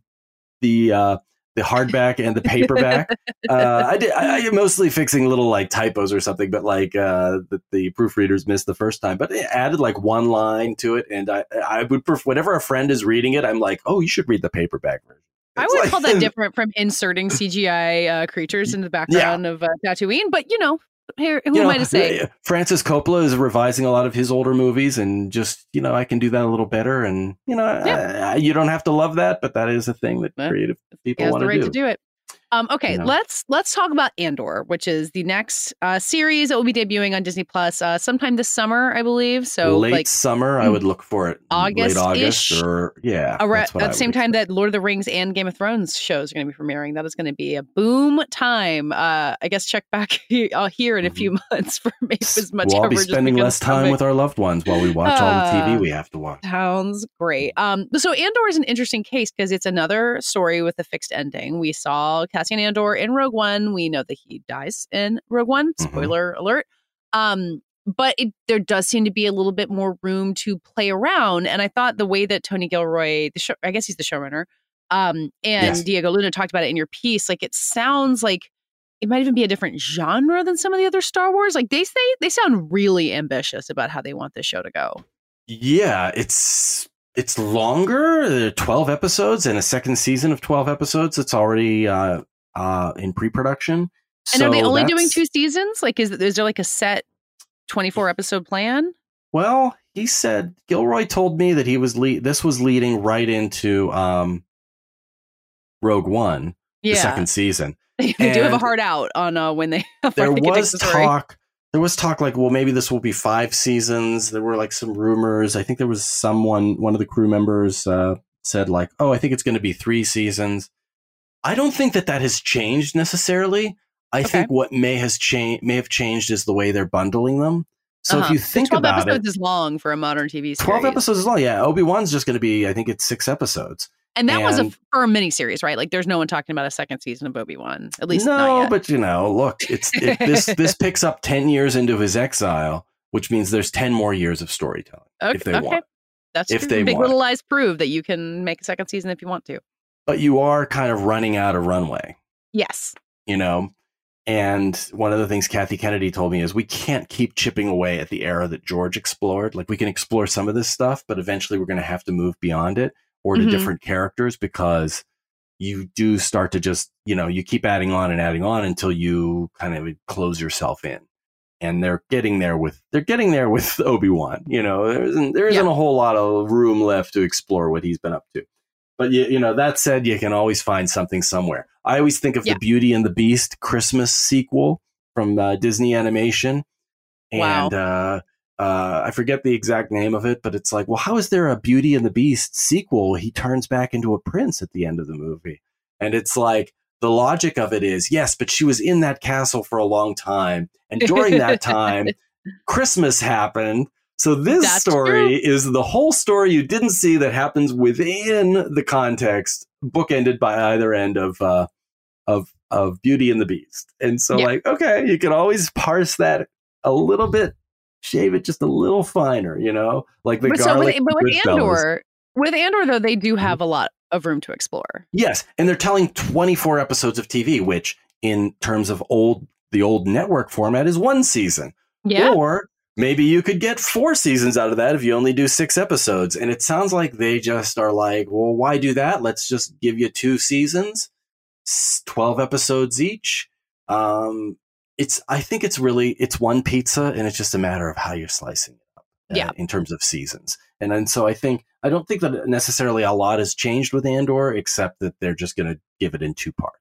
the uh, the hardback and the paperback. uh, I did. I, I mostly fixing little like typos or something, but like uh, that the proofreaders missed the first time. But it added like one line to it, and I I would pref- whenever a friend is reading it, I'm like, oh, you should read the paperback version. I would like- call that different from inserting CGI uh, creatures in the background of uh, Tatooine. But you know, here, who You am know, I to say? Francis Coppola is revising a lot of his older movies, and just you know, I can do that a little better. And you know, I- I- you don't have to love that, but that is a thing that Yeah. creative people want right do. to do it. Um, okay, let's let's talk about Andor, which is the next uh, series that will be debuting on Disney Plus uh, sometime this summer, I believe. So late like summer, I would look for it. August-ish, August, or yeah, Ar- that's at the same time expect. that Lord of the Rings and Game of Thrones shows are going to be premiering. That is going to be a boom time. Uh, I guess check back uh, here in a few months for maybe as much Mm-hmm. we'll all be coverage. as we spending less time stomach. with our loved ones while we watch all the TV we have to watch. Sounds great. Um, so Andor is an interesting case because it's another story with a fixed ending. We saw Cassian Andor in Rogue One. We know that he dies in Rogue One. Mhm. Spoiler alert. Um, but it, there does seem to be a little bit more room to play around. And I thought the way that Tony Gilroy, the show, I guess he's the showrunner, um, and Yes. Diego Luna talked about it in your piece. Like it sounds like it might even be a different genre than some of the other Star Wars. Like they say, they sound really ambitious about how they want this show to go. Yeah, it's it's longer. There are Twelve episodes and a second season of twelve episodes. It's already uh, uh, in pre-production. And are they only doing two seasons? Like, is is there like a set twenty four episode plan? Well, he said Gilroy told me that he was lead. This was leading right into um, Rogue One, the second season. they do have a And hard out on uh, when they there was the talk there was talk like well maybe this will be five seasons there were like some rumors i think there was someone one of the crew members uh, said like oh i think it's going to be three seasons i don't think that that has changed necessarily i Okay. think what may has changed may have changed is the way they're bundling them so if Uh-huh. you The think twelve about it episodes is long for a modern TV series. 12 episodes is long yeah obi-wan's just going to be i think it's six episodes and that was a for a miniseries, right? Like, there's no one talking about a second season of Obi Wan, at least no not yet. but you know look it's it, this this picks up 10 years into his exile which means there's 10 more years of storytelling okay, if they okay. want. That's If true. they Big want. Little Lies prove that you can make a second season if you want to. But you are kind of running out of runway, Yes. you know? And one of the things Kathy Kennedy told me is we can't keep chipping away at the era that George explored. Like we can explore some of this stuff, but eventually we're going to have to move beyond it or to Mhm. different characters because you do start to just, you know, you keep adding on and adding on until you kind of close yourself in. And they're getting there with they're getting there with Obi Wan. You know, there isn't there isn't Yeah. a whole lot of room left to explore what he's been up to. But you, you know, that said, you can always find something somewhere. I always think of Yeah. the Beauty and the Beast Christmas sequel from uh, Disney Animation, Wow. and uh, uh, I forget the exact name of it, but it's like, well, how is there a Beauty and the Beast sequel? He turns back into a prince at the end of the movie, and it's like the logic of it is yes, but she was in that castle for a long time, and during that time, Christmas happened. So this That's story is the whole story you didn't see that happens within the context, bookended by either end of uh, of of Beauty and the Beast. And so, Yeah. like, okay, you can always parse that a little bit, shave it just a little finer, you know, like the but so with, but with Andor, with Andor though, they Mm-hmm. do have a lot of room to explore. Yes, and they're telling 24 episodes of TV, which in terms of old the old network format is one season. Yeah. Or maybe you could get four seasons out of that if you only do six episodes. And it sounds like they just are like, well, why do that? Let's just give you two seasons, 12 episodes each. Um, it's, I think it's really, it's one pizza and it's just a matter of how you're slicing it up uh, Yeah. in terms of seasons. And, and so I think, I don't think that necessarily a lot has changed with Andor, except that they're just going to give it in two parts.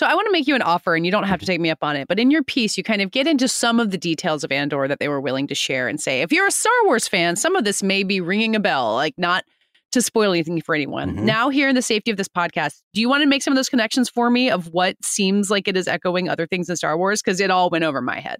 So I want to make you an offer, and you don't have to take me up on it. But in your piece, you kind of get into some of the details of Andor that they were willing to share, and say, if you're a Star Wars fan, some of this may be ringing a bell. Like not to spoil anything for anyone. Mhm. Now, here in the safety of this podcast, do you want to make some of those connections for me of what seems like it is echoing other things in Star Wars? Because it all went over my head.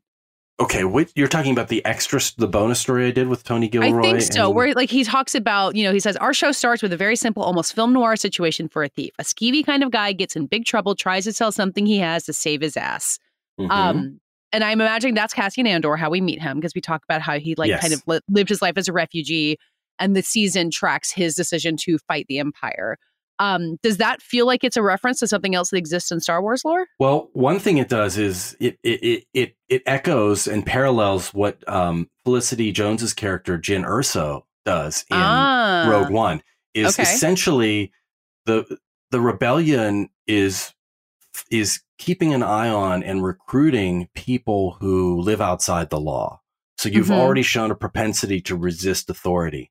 Okay, what, you're talking about the extra, the bonus story I did with Tony Gilroy. I think so. and- Where like he talks about, you know, he says our show starts with a very simple, almost film noir situation for a thief. A skeevy kind of guy gets in big trouble, tries to sell something he has to save his ass. Mhm. Um, and I'm imagining that's Cassian Andor, how we meet him, because we talk about how he like Yes. kind of li- lived his life as a refugee, and the season tracks his decision to fight the Empire. Um, does that feel like it's a reference to something else that exists in Star Wars lore? Well, one thing it does is it it it it, it echoes and parallels what um, Felicity Jones's character Jyn Erso does in ah, Rogue One. Is okay. essentially the the rebellion is is keeping an eye on and recruiting people who live outside the law. So you've Mhm. already shown a propensity to resist authority.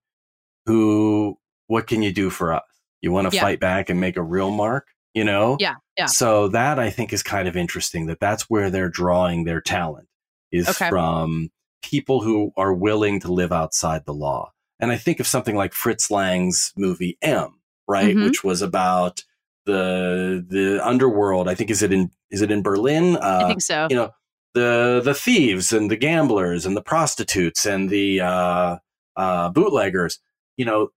Who what can you do for us? You want to Yeah. fight back and make a real mark, you know? Yeah, yeah. So that I think is kind of interesting that that's where they're drawing their talent is Okay. from people who are willing to live outside the law. And I think of something like Fritz Lang's movie M, right, Mhm. which was about the the underworld. I think is it in is it in Berlin? Uh, I think so. you know the the thieves and the gamblers and the prostitutes and the uh, uh, bootleggers. You know,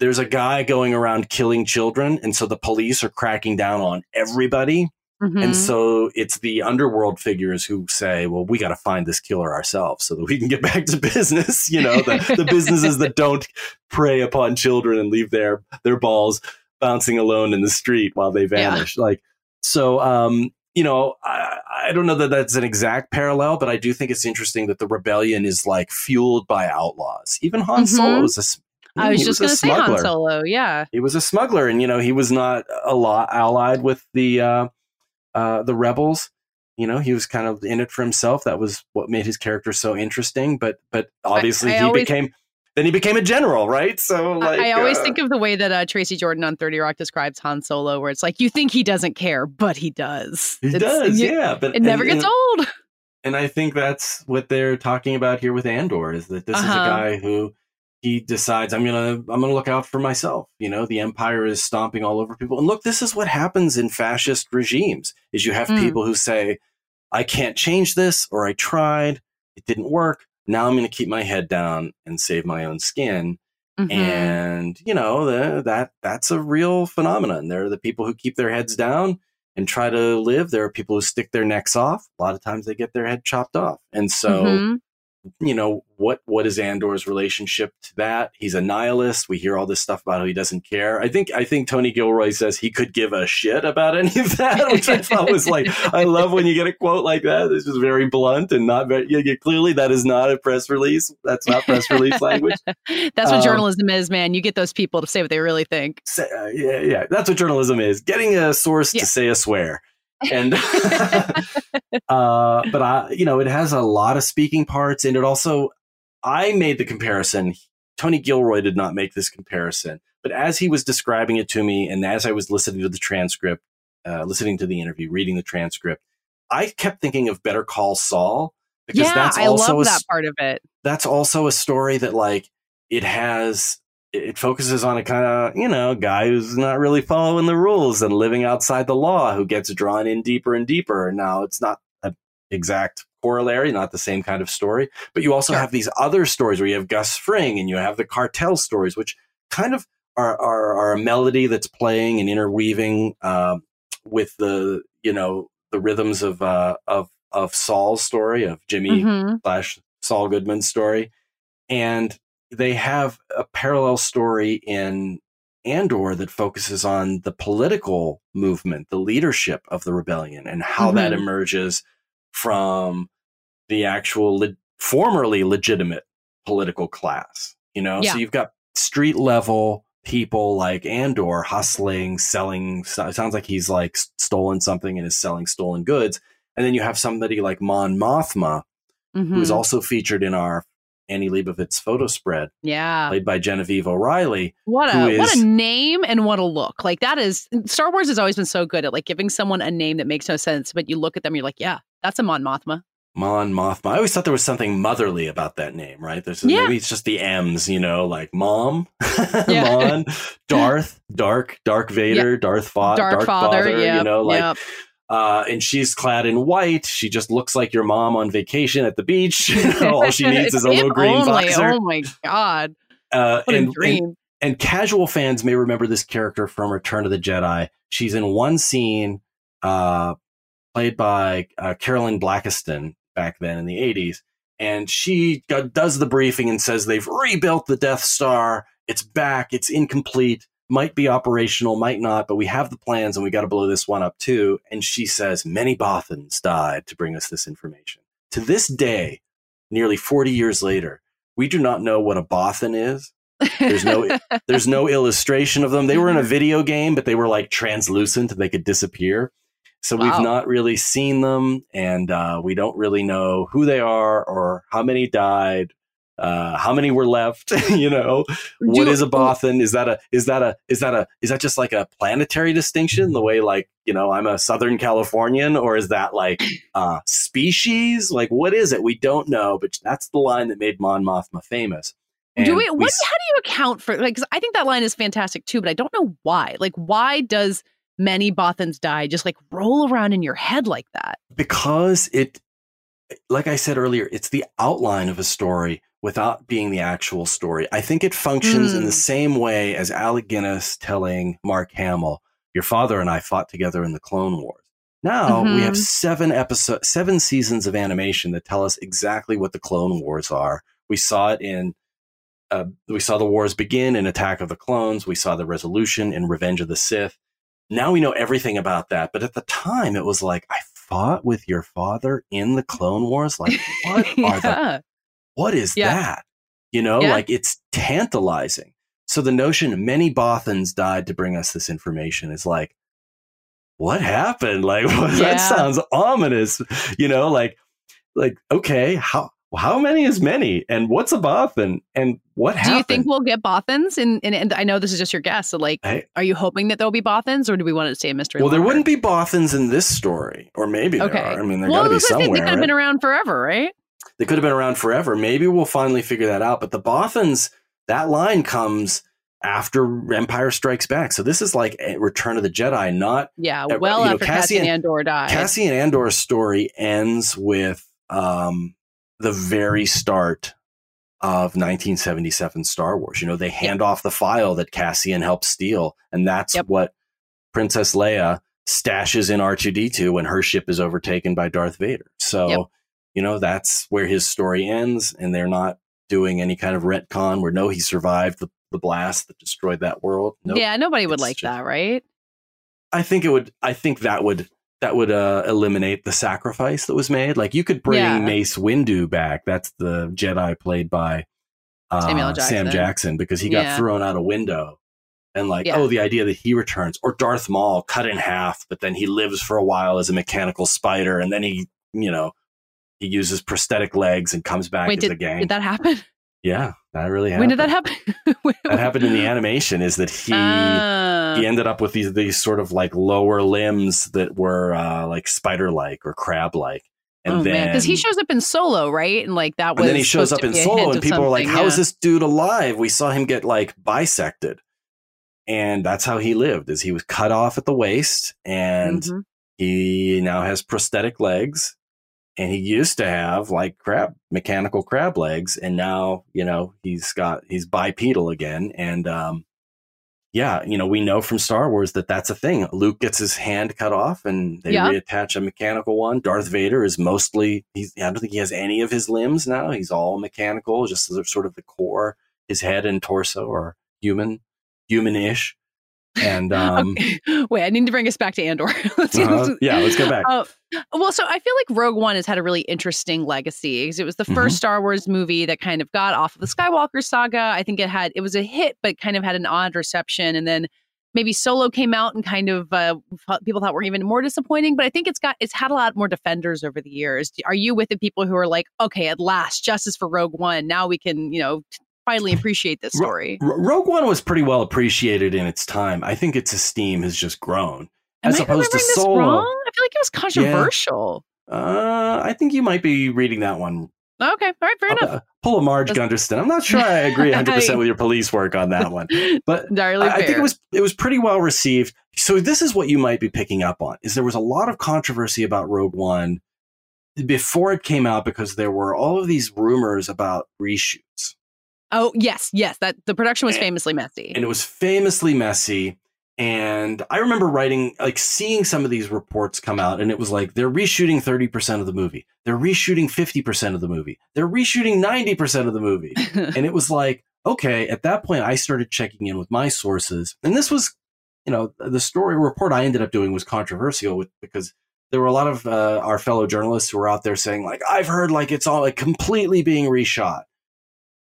there's a guy going around killing children, and so the police are cracking down on everybody. Mhm. And so it's the underworld figures who say, "Well, we got to find this killer ourselves so that we can get back to business." You know, the, the businesses that don't prey upon children and leave their their balls bouncing alone in the street while they Yeah. vanish. Like so, um, you know, I, I don't know that that's an exact parallel, but I do think it's interesting that the rebellion is like fueled by outlaws. Even Han Mhm. Solo was I was just a going to say Han Solo. Yeah. he was a smuggler and you know he was not a lot allied with the uh uh the rebels you know he was kind of in it for himself that was what made his character so interesting but but obviously I he always- became then he became a general right so like I, I always uh, think of the way that uh, Tracy Jordan on 30 Rock describes Han Solo, where it's like you think he doesn't care, but he does. he It's- does yeah but It never and, gets and, old. and i think that's what they're talking about here with andor is that this is a Uh-huh. guy who he decides i'm gonna i'm gonna look out for myself. You know the empire is stomping all over people. And look this is what happens in fascist regimes is you have Mm. people who say i can't change this or i tried it didn't work now i'm gonna keep my head down and save my own skin. Mhm. and you know the, that that's a real phenomenon. There are the people who keep their heads down and try to live. There are people who stick their necks off. A lot of times they get their head chopped off. And so Mhm. You know what what is Andor's relationship to that? He's a nihilist. We hear all this stuff about how he doesn't care. I think I think Tony Gilroy says he could give a shit about any of that, which I thought was like I love when you get a quote like that. This just very blunt and not very. You, you- clearly, that is not a press release. That's not press release language. That's what Um, journalism is, man. You get those people to say what they really think. Say, uh, yeah, yeah, that's what journalism is: getting a source Yeah. to say a swear. And uh but i you know it has a lot of speaking parts and it also i made the comparison tony gilroy did not make this comparison but as he was describing it to me and as i was listening to the transcript uh, listening to the interview reading the transcript i kept thinking of better call saul because yeah, that's I also love a, that part of it. that's also a story that like it has it focuses on a kind of you know guy who's not really following the rules and living outside the law who gets drawn in deeper and deeper now it's not an exact corollary not the same kind of story but you also have these other stories where you have gus fring and you have the cartel stories which kind of are are, are a melody that's playing and interweaving uh, with the you know the rhythms of uh, of of saul's story of jimmy Mhm. slash Saul Goodman's story. And they have a parallel story in Andor that focuses on the political movement, the leadership of the rebellion, and how that Mhm. emerges from the actual le- formerly legitimate political class. You know, Yeah. so you've got street level people like Andor hustling, selling. It sounds like he's like stolen something and is selling stolen goods. And then you have somebody like Mon Mothma, who is Mhm. also featured in our Annie Leibovitz photo spread, Yeah. played by Genevieve O'Reilly. What a what is- a name and what a look. Like that is Star Wars has always been so good at like giving someone a name that makes no sense, but you look at them, you're like, yeah, that's a Mon Mothma. Mon Mothma. I always thought there was something motherly about that name, right? There's Yeah. maybe it's just the M's, you know, like mom, Yeah. Mon, Darth, Dark, Dark Vader, Darth Fa- Dark, Dark Father, yeah, you know, like yep. Uh, and she's clad in white. She just looks like your mom on vacation at the beach. All she needs is a little green only. visor. Oh my god, Uh, and, and and casual fans may remember this character from Return of the Jedi. She's in one scene, uh, played by uh, Carolyn Blakiston back then in the 80s. And she go- does the briefing and says they've rebuilt the Death Star. It's back. It's incomplete. Might be operational, might not, but we have the plans and we got to blow this one up too. And she says, Many Bothans died to bring us this information. To this day, nearly 40 years later, we do not know what a Bothan is. There's no there's no illustration of them. They were in a video game, but they were like translucent and they could disappear. So Wow. we've not really seen them, and uh, we don't really know who they are or how many died, uh, how many were left. you know, what Do- is a Bothan? Is that a is that a is that a is that just like a planetary distinction? The way like you know I'm a Southern Californian, or is that like uh, species? Like what is it? We don't know, but that's the line that made Mon Mothma famous. Do And we, what, how do you account for like 'cause I think that line is fantastic too, but I don't know why. Like why does many Bothans die just like roll around in your head like that? because it like i said earlier it's the outline of a story without being the actual story i think it functions in Mm. the same way as alec guinness telling mark hamill your father and i fought together in the clone wars now we have Mhm. seven episodes, seven seasons of animation that tell us exactly what the clone wars are we saw it in uh, we saw the wars begin in attack of the clones we saw the resolution in revenge of the sith now we know everything about that. But at the time, it was like, I fought with your father in the Clone Wars. Like, what are the, yeah. What is Yeah. that? You know, Yeah. like it's tantalizing. So the notion many Bothans died to bring us this information is like, what happened? Like, Yeah. that sounds ominous. You know, like, like, okay, how, how many is many? And what's a Bothan? And what Do happened? you think we'll get Bothans? And, and and I know this is just your guess. So like, I- are you hoping that there'll be Bothans, or do we want it to stay a mystery? well, there wouldn't be Bothans in this story, or maybe Okay. there are. I mean, there well, got to be somewhere. They could have right? been around forever, right? They could have been around forever. Maybe we'll finally figure that out. But the Bothans, that line comes after Empire Strikes Back. So this is like a Return of the Jedi, not Yeah. Uh, Well, you know, after Cassian, Cassian- Andor died. Cassian Andor's story ends with um, the very start of 1977 Star Wars. You know, they hand off the file that Cassian helped steal, and that's Yep. what Princess Leia stashes in R2D2 when her ship is overtaken by Darth Vader. So, Yep. You know, that's where his story ends, and they're not doing any kind of retcon where no, he survived the, the blast that destroyed that world. Nope. Yeah, nobody would It's like just- that, right? I think it would. I think that would that would uh, eliminate the sacrifice that was made. Like you could bring Yeah. Mace Windu back. That's the Jedi played by uh, Samuel Sam Jackson. Jackson because he got Yeah. thrown out a window. And like, Yeah. oh, the idea that he returns, or Darth Maul cut in half, but then he lives for a while as a mechanical spider, and then he, you know, he uses prosthetic legs and comes back Wait, as a did, gang. did that happen? yeah, that really happened. When did that happen? That happened in the animation. Is that he? Ah. he ended up with these these sort of like lower limbs that were uh, like spider like or crab like. And oh then because he shows up in Solo, right? And like that was. and then he shows up in Solo, and people are like, "How is yeah. this dude alive?" We saw him get like bisected, and that's how he lived. Is he was cut off at the waist, and Mhm. he now has prosthetic legs, and he used to have like crab mechanical crab legs, and now you know he's got he's bipedal again, and um, yeah, you know we know from Star Wars that that's a thing. Luke gets his hand cut off, and they Yeah. reattach a mechanical one. Darth Vader is mostly he's I don't think he has any of his limbs now. He's all mechanical, just sort of the core. His head and torso are human, human-ish, and um, Okay. Wait, I need to bring us back to Andor. let's uh-huh. yeah, let's go back. Oh, well, so I feel like Rogue One has had a really interesting legacy because it was the Mhm. first Star Wars movie that kind of got off of the Skywalker saga. I think it had it was a hit, but kind of had an odd reception. And then maybe Solo came out and kind of uh, people thought were even more disappointing. But I think it's got it's had a lot more defenders over the years. Are you with the people who are like, okay, at last, justice for Rogue One. Now we can, you know, finally appreciate this story. Ro- Rogue One was pretty well appreciated in its time. I think its esteem has just grown. Am as I opposed to Solo. wrong? I feel like it was controversial. Uh, I think you might be reading that one. Okay, all right, fair enough. Uh, pull a Marge Gunderson. I'm not sure I agree 100 percent with your police work on that one, but I, I think it was it was pretty well received. So this is what you might be picking up on: is there was a lot of controversy about Rogue One before it came out because there were all of these rumors about reshoots. Oh yes, yes. That the production was And- famously messy. and it was famously messy. And I remember writing, like seeing some of these reports come out, and it was like they're reshooting 30% of the movie. They're reshooting 50% of the movie. They're reshooting 90% of the movie. and it was like, okay, at that point, I started checking in with my sources. And this was, you know, the story report I ended up doing was controversial with, because there were a lot of uh, our fellow journalists who were out there saying, like, I've heard like it's all like completely being reshot.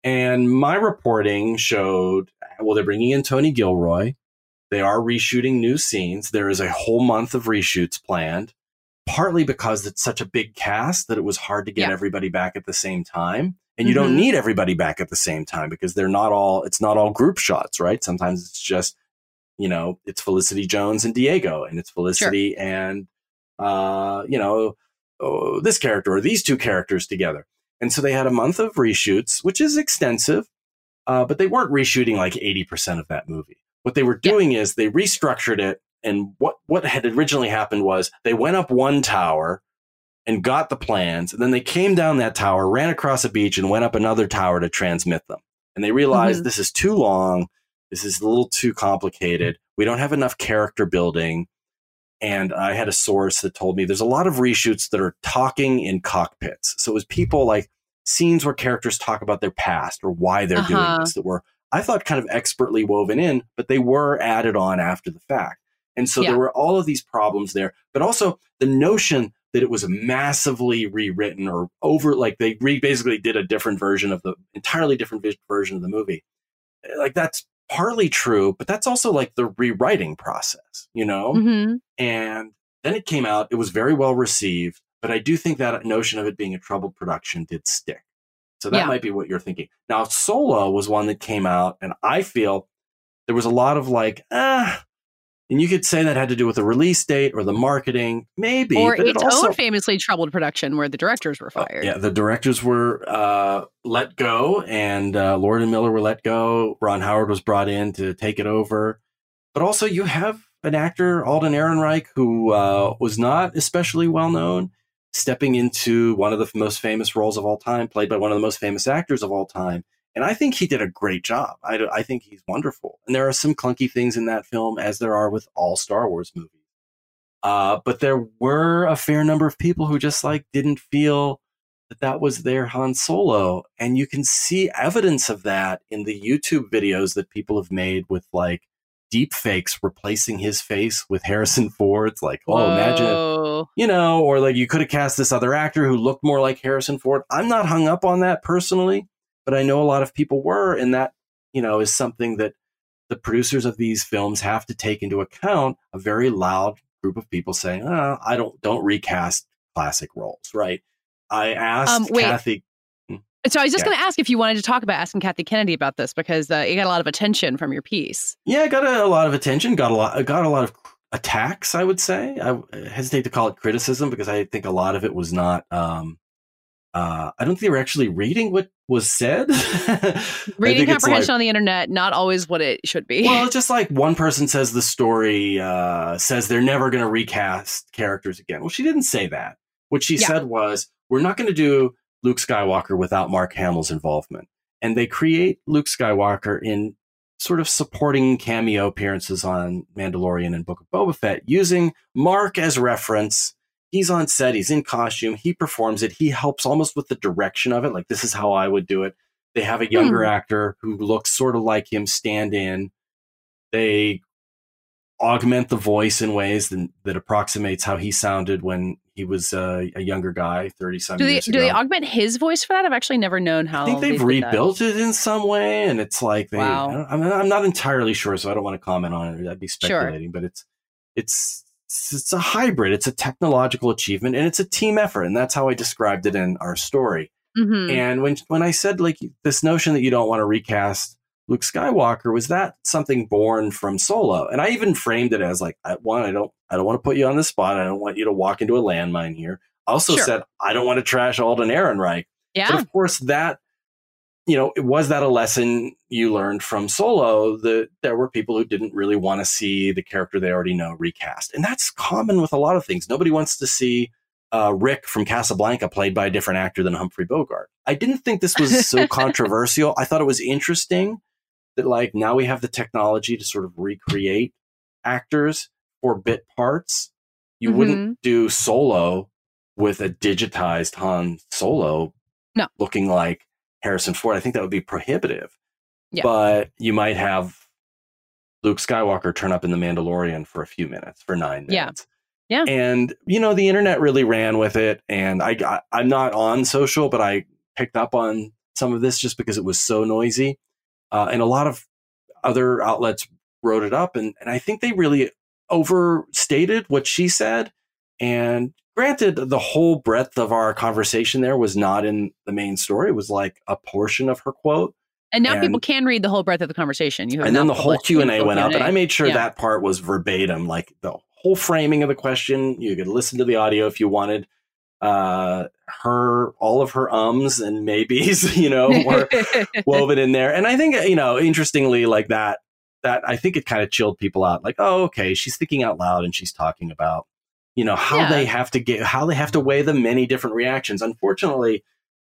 And my reporting showed, well, they're bringing in Tony Gilroy. They are reshooting new scenes. There is a whole month of reshoots planned, partly because it's such a big cast that it was hard to get Yeah. everybody back at the same time. And you don't Mhm. need everybody back at the same time because they're not all, it's not all group shots, right? Sometimes it's just, you know, it's Felicity Jones and Diego, and it's Felicity and, uh, you know, oh, this character or these two characters together. And so they had a month of reshoots, which is extensive, uh, but they weren't reshooting like 80% of that movie. What they were Yeah. doing is they restructured it. And what, what had originally happened was they went up one tower and got the plans. And then they came down that tower, ran across a beach, and went up another tower to transmit them. And they realized this is too long. This is a little too complicated. We don't have enough character building. And I had a source that told me there's a lot of reshoots that are talking in cockpits. So it was people like scenes where characters talk about their past or why they're Uh-huh. doing this that were, I thought, kind of expertly woven in, but they were added on after the fact. And so Yeah. there were all of these problems there, but also the notion that it was massively rewritten or over, like they re- basically did a different version of the entirely different version of the movie. Like that's partly true, but that's also like the rewriting process, you know? hmm And then it came out. It was very well received, but I do think that notion of it being a troubled production did stick. So that Yeah. might be what you're thinking. Now, Solo was one that came out, and I feel there was a lot of like, ah, and you could say that had to do with the release date or the marketing, maybe. Or but it its also, own famously troubled production where the directors were Oh, fired. yeah, the directors were uh, let go, and uh, Lord and Miller were let go. Ron Howard was brought in to take it over. But also, you have an actor, Alden Ehrenreich, who uh, was not especially well known, stepping into one of the most famous roles of all time, played by one of the most famous actors of all time. And I think he did a great job. I, I think he's wonderful. And there are some clunky things in that film, as there are with all Star Wars movies. Uh, but there were a fair number of people who just like didn't feel that that was their Han Solo. And you can see evidence of that in the YouTube videos that people have made with like deep fakes replacing his face with Harrison Ford's. Like, oh, imagine you know, or like you could have cast this other actor who looked more like Harrison Ford. I'm not hung up on that personally, but I know a lot of people were. And that, you know, is something that the producers of these films have to take into account a very loud group of people saying, oh, I don't, don't recast classic roles, right? I asked Um, wait. Kathy. So I was just Yeah. going to ask if you wanted to talk about asking Kathy Kennedy about this because uh, you got a lot of attention from your piece. Yeah, it got a, a lot of attention. Got a lot. Got a lot of attacks. I would say. I hesitate to call it criticism because I think a lot of it was not. Um, uh, I don't think they were actually reading what was said. Reading comprehension like- on the internet, not always what it should be. well, it's just like one person says the story uh, says they're never going to recast characters again. Well, she didn't say that. What she Yeah. said was, "We're not going to do Luke Skywalker without Mark Hamill's involvement," and they create Luke Skywalker in sort of supporting cameo appearances on Mandalorian and Book of Boba Fett, using Mark as reference. He's on set. He's in costume. He performs it. He helps almost with the direction of it. Like this is how I would do it. They have a younger actor who looks sort of like him stand in. They augment the voice in ways that, that approximates how he sounded when he was uh, a younger guy, thirty some Do they years do ago. they augment his voice for that? I've actually never known how. I think they they've rebuilt it in some way, and it's like they. Wow. I don't- I'm, I'm not entirely sure, so I don't want to comment on it. I'd be speculating, but it's it's it's a hybrid. It's a technological achievement, and it's a team effort, and that's how I described it in our story. Mhm. And when when I said like this notion that you don't want to recast Luke Skywalker, was that something born from Solo? And I even framed it as like, I, one, I don't I don't want to put you on the spot. I don't want you to walk into a landmine here. I also Sure. said I don't want to trash Alden Ehrenreich. But Yeah. of course, that you know, was that a lesson you learned from Solo? That there were people who didn't really want to see the character they already know recast, and that's common with a lot of things. Nobody wants to see uh, Rick from Casablanca played by a different actor than Humphrey Bogart. I didn't think this was so controversial. I thought it was interesting that like now we have the technology to sort of recreate actors for bit parts. You Mm-hmm. wouldn't do Solo with a digitized Han Solo No. looking like Harrison Ford. I think that would be prohibitive. Yeah. But you might have Luke Skywalker turn up in The Mandalorian for a few minutes, for nine Yeah. minutes. Yeah. And, you know, the internet really ran with it. And I got, I'm not on social, but I picked up on some of this just because it was so noisy. Uh, and a lot of other outlets wrote it up. And, and I think they really overstated what she said. And granted, the whole breadth of our conversation there was not in the main story. It was like a portion of her quote. And now and- people can read the whole breadth of the conversation. You have And then the whole Q and A went up, and. I made sure Yeah. that part was verbatim, like the whole framing of the question. You could listen to the audio if you wanted. Uh, her, all of her ums and maybes, you know, were woven in there. And I think, you know, interestingly, like that, that I think it kind of chilled people out. Like, oh, okay, she's thinking out loud and she's talking about, you know, how Yeah. they have to get, how they have to weigh the many different reactions. Unfortunately,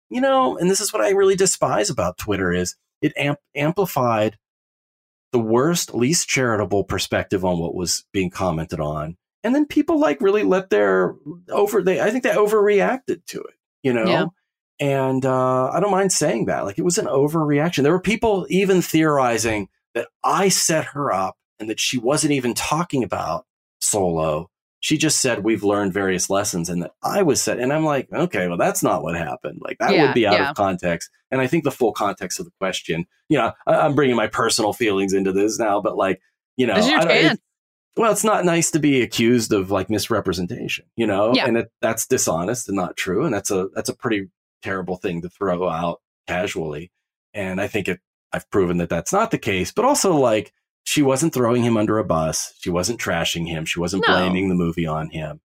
you know, and this is what I really despise about Twitter is it amp- amplified the worst, least charitable perspective on what was being commented on. And then people like really let their over they I think they overreacted to it, you know? Yeah. And uh, I don't mind saying that. Like it was an overreaction. There were people even theorizing that I set her up and that she wasn't even talking about solo. She just said we've learned various lessons and that I was set. And I'm like, okay, well, that's not what happened. Like that Yeah, would be out yeah. of context. And I think the full context of the question, you know, I, I'm bringing my personal feelings into this now, but like, you know, your I don't- it- well, it's not nice to be accused of like misrepresentation, you know, Yeah. and it, that's dishonest and not true, and that's a that's a pretty terrible thing to throw out casually. And I think it, I've proven that that's not the case. But also, like, she wasn't throwing him under a bus, she wasn't trashing him, she wasn't No. blaming the movie on him.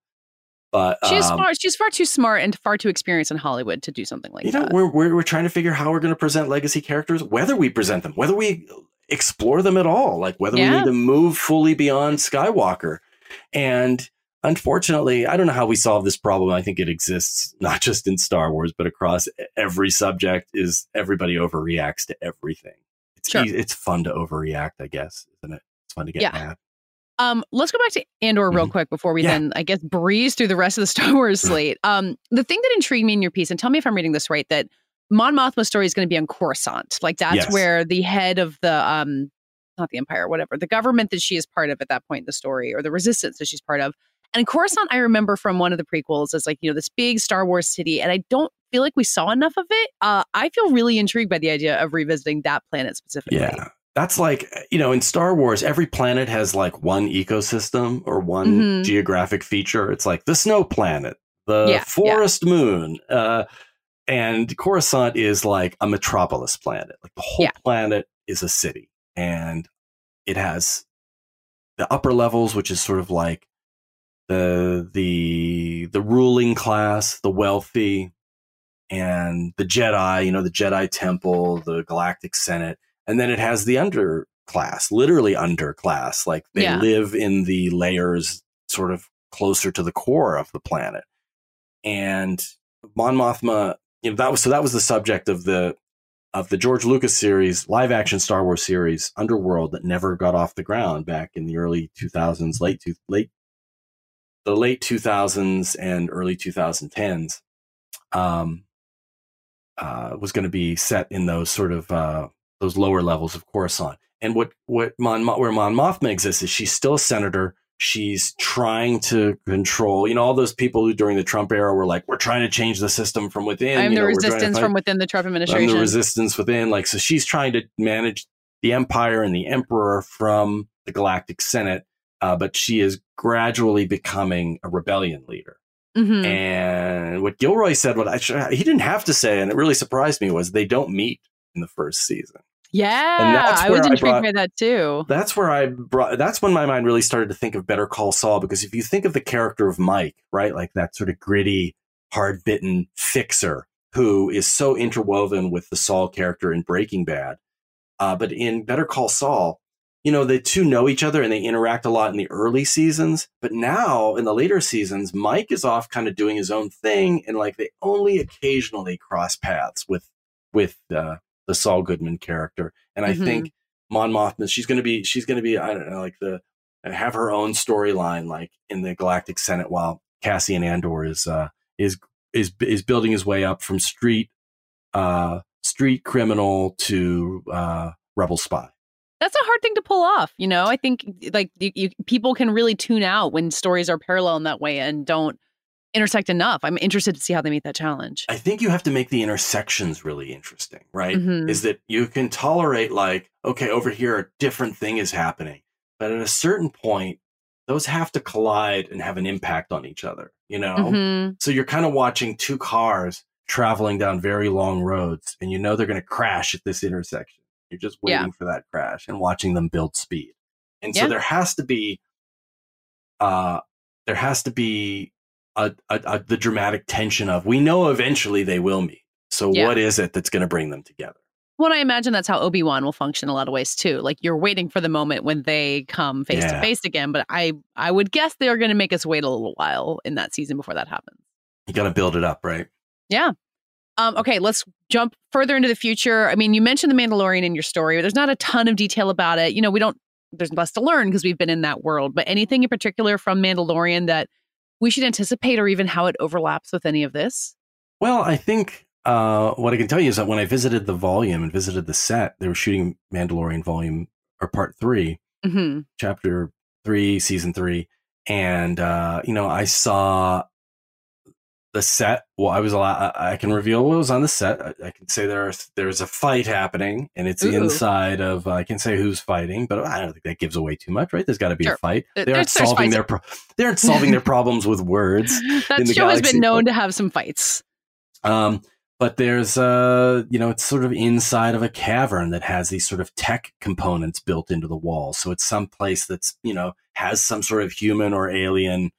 But She's um, far she's far too smart and far too experienced in Hollywood to do something like you know, that. we're, we're we're trying to figure how we're going to present legacy characters, whether we present them, whether we explore them at all, like whether we need to move fully beyond Skywalker. And unfortunately, I don't know how we solve this problem. I think it exists not just in Star Wars, but across every subject. Is everybody overreacts to everything? It's Sure. easy, it's fun to overreact, I guess, isn't it? It's fun to get Yeah. mad. Um, let's go back to Andor real Mhm. quick before we Yeah. then, I guess, breeze through the rest of the Star Wars slate. Um, the thing that intrigued me in your piece, and tell me if I'm reading this right, that Mon Mothma's story is going to be on Coruscant. Like that's Yes. where the head of the um, not the Empire, whatever, the government that she is part of at that point in the story, or the resistance that she's part of. And Coruscant, I remember from one of the prequels as like you know this big Star Wars city, and I don't feel like we saw enough of it. Uh, I feel really intrigued by the idea of revisiting that planet specifically. Yeah. That's like, you know, in Star Wars, every planet has like one ecosystem or one Mhm. geographic feature. It's like the snow planet, the Yeah, yeah. forest moon. Uh, and Coruscant is like a metropolis planet. Like the whole Yeah. planet is a city. And it has the upper levels, which is sort of like the the the ruling class, the wealthy, and the Jedi, you know, the Jedi Temple, the Galactic Senate, and then it has the underclass, literally underclass, like they Yeah. live in the layers sort of closer to the core of the planet. And Mon Mothma, you know, that was so that was the subject of the of the George Lucas series, live action Star Wars series, Underworld, that never got off the ground back in the early 2000s, late two, late the late 2000s and early 2010s. Um, uh, was going to be set in those sort of uh, those lower levels of Coruscant. And what what Mon, where Mon Mothma exists is she's still a senator. She's trying to control, you know, all those people who during the Trump era were like, "We're trying to change the system from within." I'm you the know, we're trying to resistance from within the Trump administration. I'm the resistance within. Like, so she's trying to manage the empire and the emperor from the Galactic Senate, uh, but she is gradually becoming a rebellion leader. Mhm. And what Gilroy said, what I he didn't have to say, and it really surprised me, was they don't meet in the first season. Yeah, I was I intrigued brought- by that too. That's where I brought. That's when my mind really started to think of Better Call Saul because if you think of the character of Mike, right, like that sort of gritty, hard bitten fixer who is so interwoven with the Saul character in Breaking Bad, uh, but in Better Call Saul, you know the two know each other and they interact a lot in the early seasons. But now in the later seasons, Mike is off kind of doing his own thing, and like they only occasionally cross paths with with uh, the Saul Goodman character. And I Mhm. think Mon Mothma, she's going to be, she's going to be, I don't know, like the, and have her own storyline, like in the Galactic Senate, while Cassian Andor is, uh, is, is, is building his way up from street, uh, street criminal to, uh, rebel spy. That's a hard thing to pull off. You know, I think like you, you, people can really tune out when stories are parallel in that way and don't intersect enough. I'm interested to see how they meet that challenge. I think you have to make the intersections really interesting, right? Mhm. Is that you can tolerate like, okay, over here a different thing is happening, but at a certain point, those have to collide and have an impact on each other, you know? Mhm. So you're kind of watching two cars traveling down very long roads, and you know they're going to crash at this intersection. You're just Yeah. waiting for that crash and watching them build speed. And so Yeah. there has to be, uh, there has to be a, a, a the dramatic tension of we know eventually they will meet. So Yeah. what is it that's going to bring them together? Well, I imagine that's how Obi Wan will function in a lot of ways too. Like you're waiting for the moment when they come face to face again. But I, I would guess they are going to make us wait a little while in that season before that happens. You got to build it up, right? Yeah. Um, okay, let's jump further into the future. I mean, you mentioned the Mandalorian in your story. There's not a ton of detail about it. You know, we don't. There's less to learn because we've been in that world. But anything in particular from Mandalorian that we should anticipate, or even how it overlaps with any of this? Well, I think uh, what I can tell you is that when I visited the volume and visited the set, they were shooting Mandalorian volume or part three, hmm chapter three, season three, and uh, you know I saw the set. Well, I was allowed. I I can reveal what was on the set. I, I can say there's there's a fight happening, and it's Ooh. inside of. Uh, I can say who's fighting, but I don't think that gives away too much, right? There's got to be Sure. a fight. They aren't solving their pro- they aren't solving their problems with words. that show has been known to have some fights. Um, but there's uh, you know, it's sort of inside of a cavern that has these sort of tech components built into the walls. So it's some place that's you know has some sort of human or alien.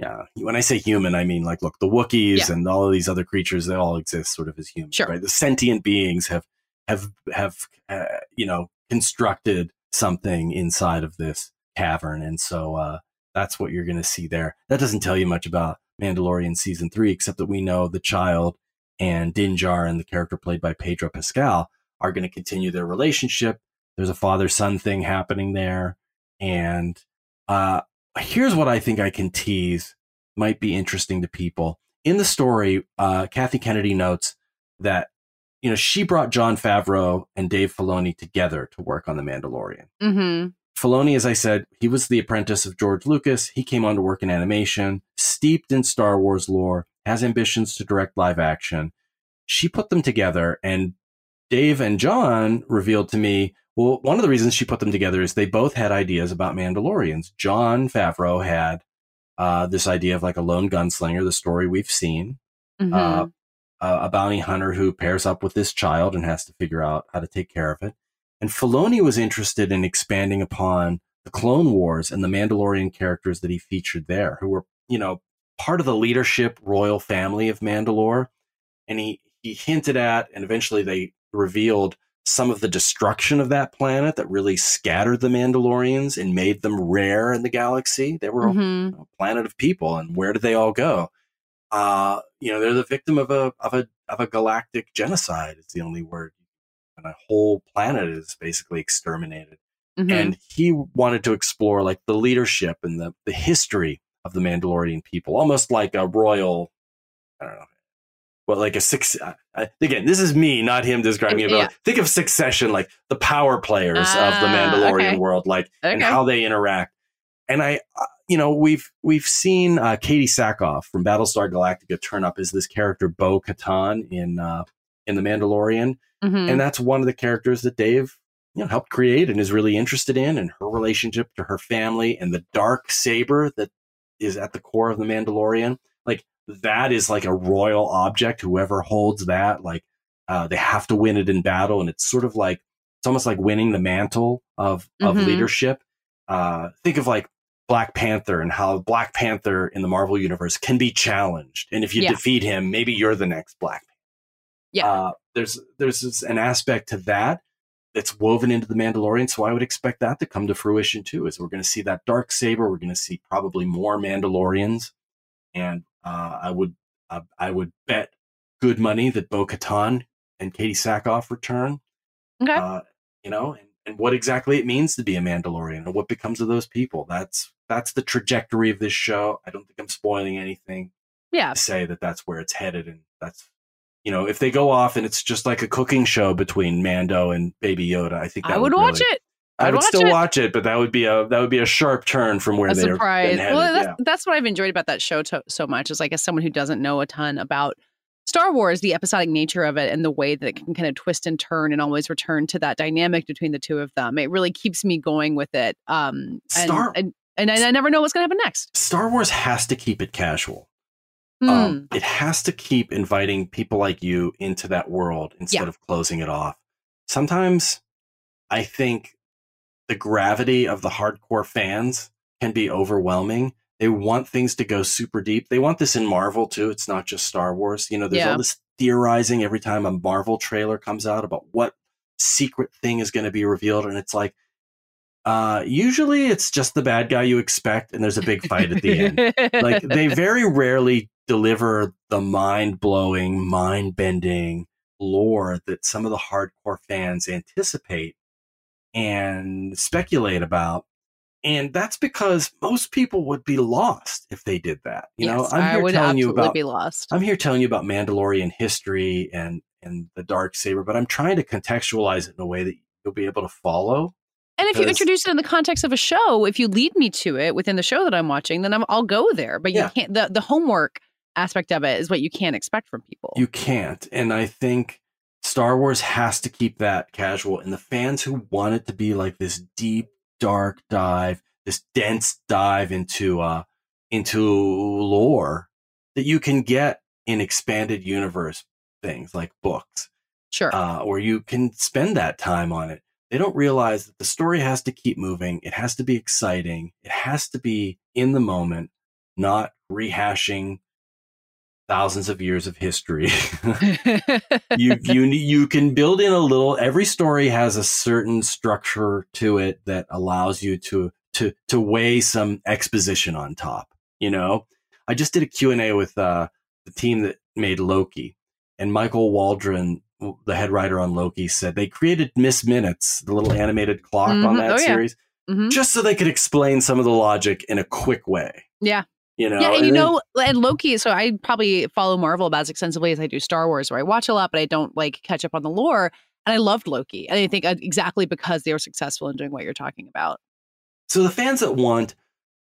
Yeah, when I say human, I mean like look, the Wookiees Yeah. and all of these other creatures, they all exist sort of as humans, Sure. right? The sentient beings have have have uh, you know constructed something inside of this cavern, and so uh, that's what you're going to see there. That doesn't tell you much about Mandalorian season three, except that we know the child and Din and the character played by Pedro Pascal, are going to continue their relationship. There's a father son thing happening there. And uh, here's what I think I can tease might be interesting to people. In the story, uh, Kathy Kennedy notes that you know she brought Jon Favreau and Dave Filoni together to work on The Mandalorian. hmm Filoni, as I said, he was the apprentice of George Lucas. He came on to work in animation, steeped in Star Wars lore, has ambitions to direct live action. She put them together, and Dave and John revealed to me well, one of the reasons she put them together is they both had ideas about Mandalorians. Jon Favreau had uh, this idea of like a lone gunslinger, the story we've seen, uh, a a bounty hunter who pairs up with this child and has to figure out how to take care of it. And Filoni was interested in expanding upon the Clone Wars and the Mandalorian characters that he featured there, who were, you know, part of the leadership royal family of Mandalore. And he, he hinted at, and eventually they revealed some of the destruction of that planet that really scattered the Mandalorians and made them rare in the galaxy. They were hmm a planet of people, and where did they all go? Uh, you know, they're the victim of a of a of a galactic genocide. It's the only word, and a whole planet is basically exterminated. hmm And he wanted to explore like the leadership and the the history of the Mandalorian people, almost like a royal, I don't know, well, like a six. Uh, again, this is me, not him describing it. But Yeah. think of Succession, like the power players of the Ah, Mandalorian okay. world, like and how they interact. And I, uh, you know, we've we've seen uh, Katee Sackhoff from Battlestar Galactica turn up as this character Bo Katan in uh, in the Mandalorian, Mhm. and that's one of the characters that Dave you know helped create and is really interested in, and her relationship to her family and the dark saber that is at the core of the Mandalorian. That is like a royal object. Whoever holds that, like uh, they have to win it in battle, and it's sort of like it's almost like winning the mantle of of Mhm. leadership. Uh, think of like Black Panther and how Black Panther in the Marvel universe can be challenged, and if you Yeah. defeat him, maybe you're the next Black. Panther. Yeah. Uh, there's there's this, an aspect to that that's woven into the Mandalorian, so I would expect that to come to fruition too. Is we're going to see that dark saber, we're going to see probably more Mandalorians, and uh, I would uh, I would bet good money that Bo Katan and Katee Sackhoff return. Okay. Uh, you know, and, and what exactly it means to be a Mandalorian and what becomes of those people. That's that's the trajectory of this show. I don't think I'm spoiling anything yeah. to say that that's where it's headed, and that's you know if they go off and it's just like a cooking show between Mando and Baby Yoda, I think that I would watch it. I I'd would watch still it. watch it, but that would be a that would be a sharp turn from where a they're surprise. been. Well, that's, yeah. that's what I've enjoyed about that show to, so much. Is like as someone who doesn't know a ton about Star Wars, the episodic nature of it, and the way that it can kind of twist and turn, and always return to that dynamic between the two of them. It really keeps me going with it. Um, and Star- and, and I, I never know what's going to happen next. Star Wars has to keep it casual. Hmm. Um, it has to keep inviting people like you into that world instead Yeah. of closing it off. Sometimes I think the gravity of the hardcore fans can be overwhelming. They want things to go super deep. They want this in Marvel too. It's not just Star Wars. You know, there's Yeah. all this theorizing every time a Marvel trailer comes out about what secret thing is going to be revealed. And it's like, uh, usually it's just the bad guy you expect, and there's a big fight at the end like they very rarely deliver the mind blowing, mind bending lore that some of the hardcore fans anticipate and speculate about. And that's because most people would be lost if they did that. You know, I'm I here would telling you about be lost. I'm here telling you about Mandalorian history and and the dark saber, but I'm trying to contextualize it in a way that you'll be able to follow. And if you introduce it in the context of a show, if you lead me to it within the show that I'm watching, then I'm, I'll go there. But Yeah. you can't. The the homework aspect of it is what you can't expect from people. You can't. And I think Star Wars has to keep that casual. And the fans who want it to be like this deep, dark dive, this dense dive into uh into lore that you can get in expanded universe things like books, sure. uh, or you can spend that time on it. They don't realize that the story has to keep moving. It has to be exciting. It has to be in the moment, not rehashing thousands of years of history. you you you can build in a little every story has a certain structure to it that allows you to to to weigh some exposition on top you know i just did a q&a with uh the team that made loki and michael waldron the head writer on loki said they created miss minutes the little animated clock on Mhm. that Oh, yeah. series Mhm. just so they could explain some of the logic in a quick way Yeah. You know yeah, and you know, and Loki. So I probably follow Marvel about as extensively as I do Star Wars, where I watch a lot, but I don't like catch up on the lore. And I loved Loki, and I think uh, exactly because they were successful in doing what you're talking about. so the fans that want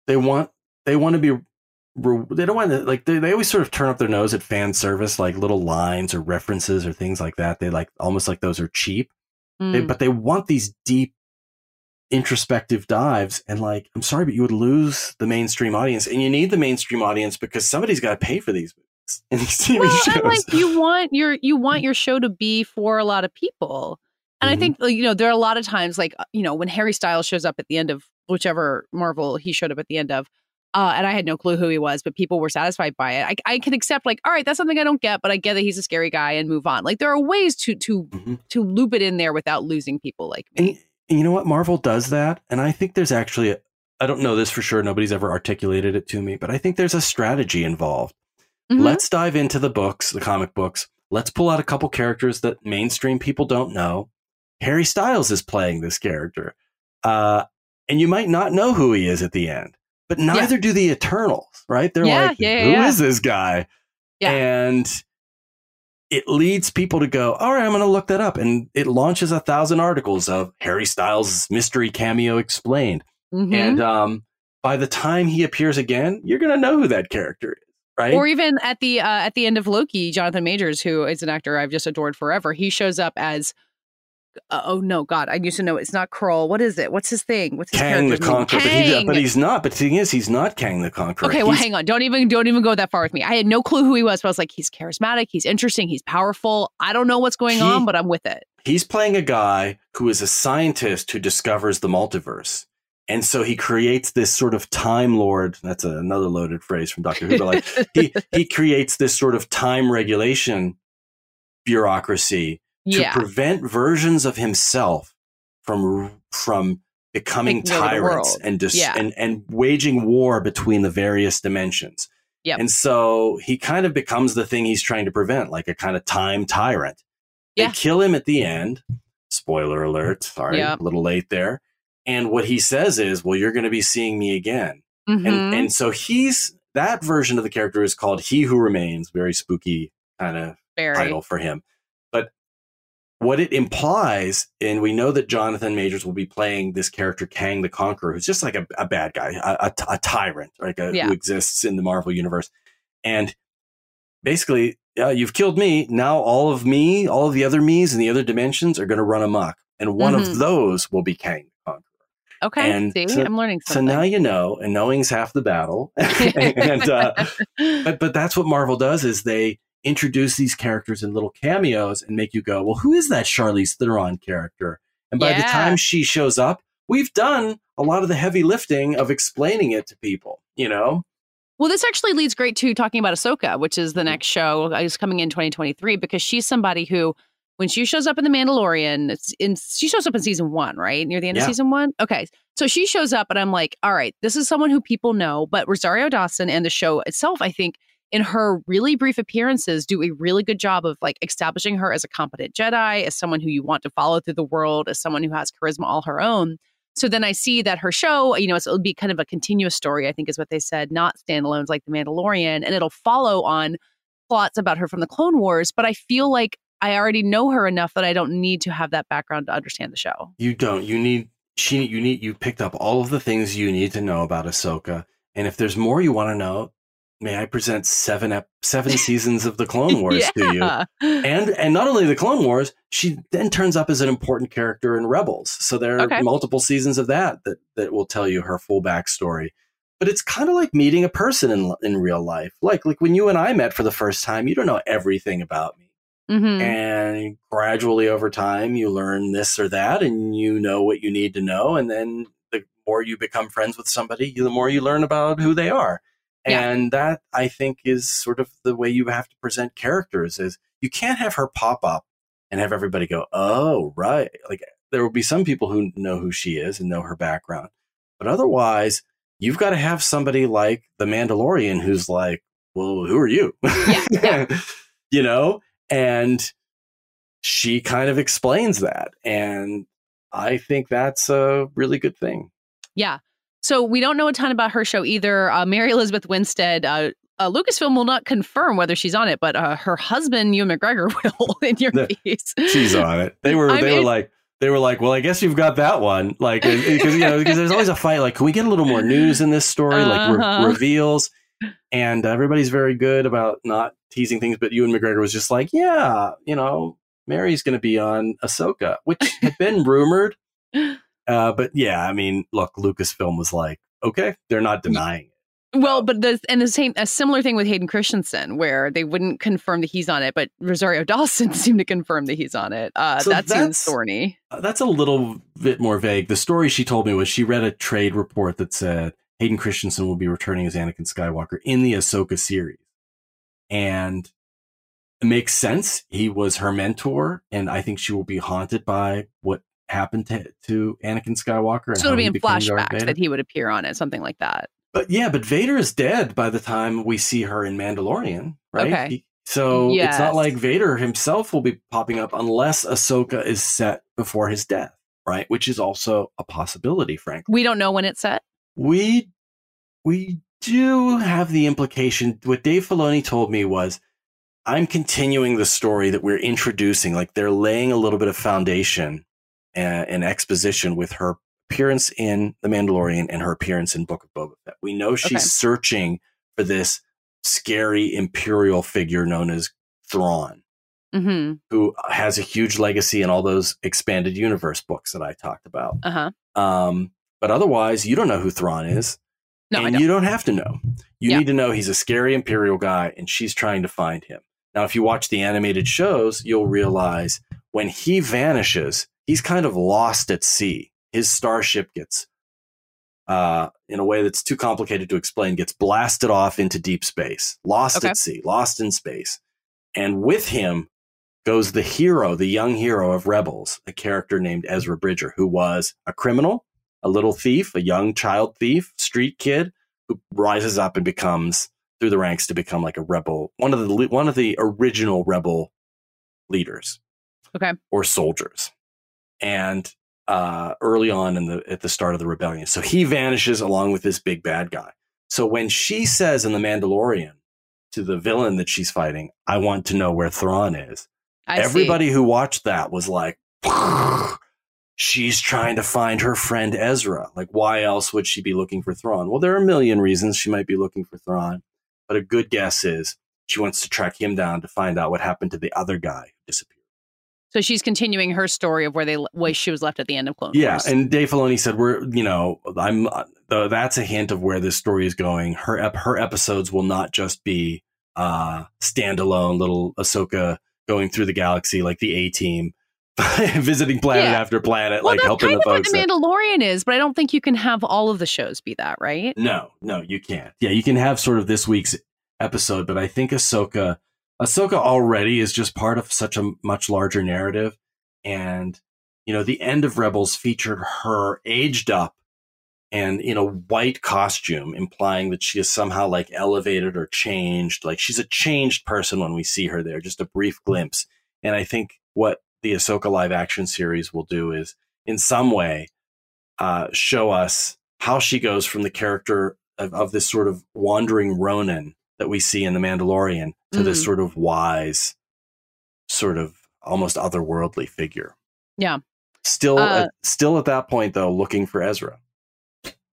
they want they want to be re- they don't want to like they, they always sort of turn up their nose at fan service like little lines or references or things like that they like almost like those are cheap They- Mm. but they want these deep introspective dives and like i'm sorry but you would lose the mainstream audience and you need the mainstream audience because somebody's got to pay for these movies and these TV well, shows. and like you want your you want your show to be for a lot of people. And Mhm. I think you know there are a lot of times like uh, you know when Harry Styles shows up at the end of whichever Marvel he showed up at the end of, uh, and I had no clue who he was, but people were satisfied by it. I, I can accept like all right, that's something I don't get, but I get that he's a scary guy and move on. Like there are ways to to Mhm. to loop it in there without losing people like me. and you know what? Marvel does that. And I think there's actually, a, I don't know this for sure. Nobody's ever articulated it to me, but I think there's a strategy involved. Mhm. Let's dive into the books, the comic books. Let's pull out a couple characters that mainstream people don't know. Harry Styles is playing this character. Uh, and you might not know who he is at the end, but neither do the Eternals, right? They're Yeah, like, yeah, yeah, "Who yeah. is this guy? Yeah. And it leads people to go, all right, I'm going to look that up. And it launches a thousand articles of Harry Styles' mystery cameo explained. Mhm. And um, by the time he appears again, you're going to know who that character is, right? Or even at the uh, at the end of Loki, Jonathan Majors, who is an actor I've just adored forever, he shows up as uh, oh no, God, I used to know it's not Kroll. What is it? What's his thing? What's his Kang the? Conqueror, but, he, but he's not. But the thing is, he's not Kang the Conqueror. Okay, well, He's- hang on. Don't even don't even go that far with me. I had no clue who he was, but I was like, he's charismatic, he's interesting, he's powerful. I don't know what's going He- on, but I'm with it. he's playing a guy who is a scientist who discovers the multiverse. And so he creates this sort of time lord. That's another loaded phrase from Doctor Who. But like he he creates this sort of time regulation bureaucracy to yeah, prevent versions of himself from from becoming tyrants and dis- Yeah. and and waging war between the various dimensions. Yep. And so he kind of becomes the thing he's trying to prevent, like a kind of time tyrant. Yeah. They kill him at the end. Spoiler alert. Sorry, Yep. a little late there. And what he says is, "Well, you're going to be seeing me again." Mhm. And and so he's that version of the character is called He Who Remains. Very spooky kind of very. title for him. What it implies, and we know that Jonathan Majors will be playing this character Kang the Conqueror, who's just like a, a bad guy, a, a, a tyrant, like Yeah. who exists in the Marvel universe. And basically, yeah, you've killed me. Now all of me, all of the other me's and the other dimensions are going to run amok, and one Mhm. of those will be Kang the Conqueror. Okay, and see, so- I'm learning So now you know, and knowing's half the battle. and uh, but but that's what Marvel does is they introduce these characters in little cameos and make you go, well, who is that Charlize Theron character? And by the time she shows up, we've done a lot of the heavy lifting of explaining it to people. You know, Well, this actually leads great to talking about Ahsoka, which is the next show uh, is coming in 2023 because she's somebody who, when she shows up in The Mandalorian, it's in she shows up in season one, right near the end Yeah. of season one. Okay, so she shows up, and I'm like, all right, this is someone who people know, but Rosario Dawson and the show itself, I think. In her really brief appearances, do a really good job of like establishing her as a competent Jedi, as someone who you want to follow through the world, as someone who has charisma all her own. So then I see that her show, you know, it's, it'll be kind of a continuous story, I think is what they said, not standalones like The Mandalorian. And it'll follow on plots about her from the Clone Wars. But I feel like I already know her enough that I don't need to have that background to understand the show. you don't. You need she. You need. You picked up all of the things you need to know about Ahsoka. And if there's more you want to know, may I present seven ep- seven seasons of the Clone Wars to you? and and not only the Clone Wars, she then turns up as an important character in Rebels. So there are Okay. multiple seasons of that that that will tell you her full backstory. But it's kind of like meeting a person in in real life. Like like when you and I met for the first time, you don't know everything about me. Mhm. And gradually over time, you learn this or that, and you know what you need to know. And then the more you become friends with somebody, the more you learn about who they are. Yeah. And that I think is sort of the way you have to present characters is you can't have her pop up and have everybody go, Oh, right. Like there will be some people who know who she is and know her background. But otherwise, you've got to have somebody like the Mandalorian who's like, Well, who are you? yeah. you know? And she kind of explains that. And I think that's a really good thing. Yeah. So we don't know a ton about her show either. Uh, Mary Elizabeth Winstead, uh, uh, Lucasfilm will not confirm whether she's on it, but uh, her husband, Ewan McGregor, will in your No, piece. She's on it. They were I they were like they were like, well, I guess you've got that one. Like, because you know, because there's always a fight. Like, can we get a little more news in this story? Like re- Uh-huh. reveals, and everybody's very good about not teasing things. But Ewan McGregor was just like, yeah, you know, Mary's going to be on Ahsoka, which had been rumored. Uh, but yeah, I mean, look, Lucasfilm was like, okay, they're not denying it. Well, but the and the same a similar thing with Hayden Christensen, where they wouldn't confirm that he's on it, but Rosario Dawson seemed to confirm that he's on it. Uh, So that seems that's- thorny. Uh, that's a little bit more vague. The story she told me was she read a trade report that said Hayden Christensen will be returning as Anakin Skywalker in the Ahsoka series. And it makes sense. He was her mentor, and I think she will be haunted by what happened to, to Anakin Skywalker. And So it'll be in flashbacks that he would appear on it, something like that. But yeah, but Vader is dead by the time we see her in Mandalorian, right? Okay. He- so it's not like Vader himself will be popping up unless Ahsoka is set before his death, right? Which is also a possibility, frankly. We don't know when it's set. We we do have the implication. What Dave Filoni told me was I'm continuing the story that we're introducing. Like they're laying a little bit of foundation and exposition with her appearance in The Mandalorian and her appearance in Book of Boba Fett. We know she's Okay. searching for this scary imperial figure known as Thrawn, Mm-hmm. who has a huge legacy in all those expanded universe books that I talked about. Uh huh. Um, but otherwise, you don't know who Thrawn is. No, and don't. you don't have to know. You Yeah. need to know he's a scary imperial guy, and she's trying to find him. Now, if you watch the animated shows, you'll realize when he vanishes, he's kind of lost at sea. His starship gets, uh, in a way that's too complicated to explain, gets blasted off into deep space, lost Okay. at sea, lost in space, and with him goes the hero, the young hero of Rebels, a character named Ezra Bridger, who was a criminal, a little thief, a young child thief, street kid who rises up and becomes through the ranks to become like a rebel, one of the one of the original rebel leaders, Okay. or soldiers, and uh, early on in the at the start of the rebellion, so he vanishes along with this big bad guy. So when she says in the Mandalorian to the villain that she's fighting, "I want to know where Thrawn is," I see. Everybody who watched that was like, she's trying to find her friend Ezra. Like, why else would she be looking for Thrawn? Well, there are a million reasons she might be looking for Thrawn, but a good guess is she wants to track him down to find out what happened to the other guy who disappeared. So she's continuing her story of where they where she was left at the end of Clone Yeah, Wars. and Dave Filoni said we're, you know, I'm. Uh, that's a hint of where this story is going. Her ep- her episodes will not just be uh standalone little Ahsoka going through the galaxy like the A Team, visiting planet Yeah. after planet, well, like that's helping kind the of what the Mandalorian is, but I don't think you can have all of the shows be that, right? No, no, you can't. Yeah, you can have sort of this week's episode, but I think Ahsoka, Ahsoka already is just part of such a much larger narrative, and you know, the end of Rebels featured her aged up and in a white costume, implying that she is somehow like elevated or changed. Like she's a changed person when we see her there. Just a brief glimpse, and I think what the Ahsoka live action series will do is, in some way, uh, show us how she goes from the character of, of this sort of wandering Ronin that we see in The Mandalorian to this Mhm. sort of wise, sort of almost otherworldly figure. Yeah. Still, Uh, at, still at that point though, looking for Ezra,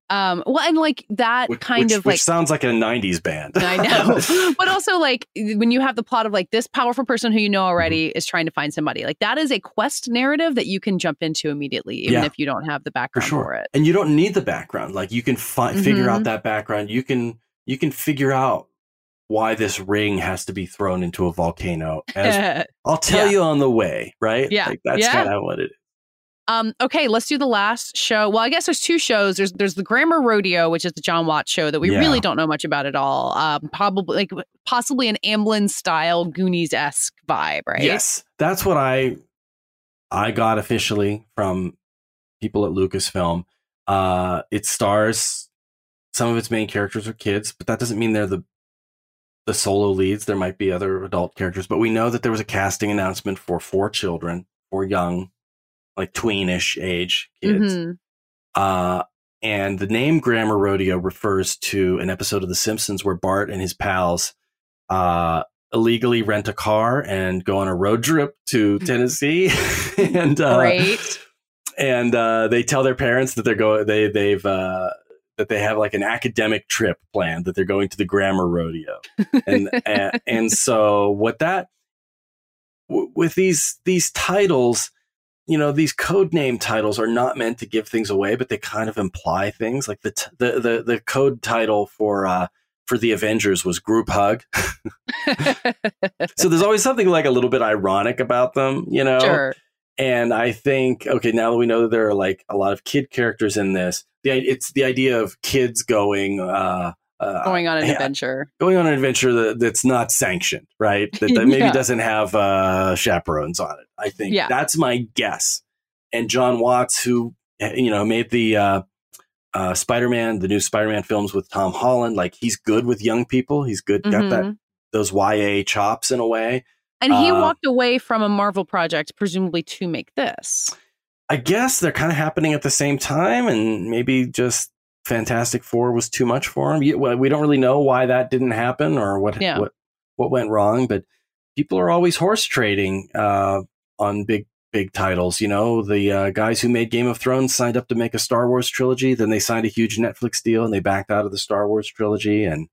Um, well, and like that which, kind which- of which like sounds like a '90s band. I know. but also like when you have the plot of like this powerful person who you know already Mm-hmm. is trying to find somebody. Like that is a quest narrative that you can jump into immediately, even Yeah. if you don't have the for background sure. for it. And you don't need the background. Like you can fi- figure Mhm. out that background. You can you can figure out why this ring has to be thrown into a volcano. As I'll tell Yeah. you on the way, right? Yeah. like, that's Yeah. kind of what it is. um, okay, let's do the last show. Well, I guess there's two shows. There's there's the Grammar Rodeo, which is the Jon Watts show that we Yeah. really don't know much about at all. Um, probably like possibly an Amblin style Goonies esque vibe, right? Yes, that's what I I got officially from people at Lucasfilm. Uh, it stars some of its main characters are kids, but that doesn't mean they're the the solo leads. There might be other adult characters, but we know that there was a casting announcement for four children, four young, like tweenish age kids. Mhm. Uh, and the name Grammar Rodeo refers to an episode of The Simpsons where Bart and his pals uh, illegally rent a car and go on a road trip to Tennessee, and uh, Great. and uh, they tell their parents that they're going. They they've uh, that they have like an academic trip planned that they're going to the Grammar Rodeo, and and, and so what that w- with these these titles you know these code name titles are not meant to give things away but they kind of imply things. Like the t- the, the the code title for uh for the avengers was group hug. So there's always something like a little bit ironic about them you know? Sure. And I think okay, now that we know that there are like a lot of kid characters in this, the it's the idea of kids going uh, uh Going on an adventure. going on an adventure that, that's not sanctioned, right? That, that maybe Yeah. doesn't have uh chaperones on it. I think Yeah. that's my guess. And Jon Watts, who you know made the uh, uh, Spider-Man, the new Spider-Man films with Tom Holland, like he's good with young people. He's good, got that Mhm. those YA chops in a way. And he Uh, walked away from a Marvel project, presumably to make this. I guess they're kind of happening at the same time, and maybe just Fantastic Four was too much for him. We don't really know why that didn't happen or what Yeah. what what went wrong, but people are always horse trading uh, on big big titles. You know, the uh, guys who made Game of Thrones signed up to make a Star Wars trilogy. Then they signed a huge Netflix deal and they backed out of the Star Wars trilogy. And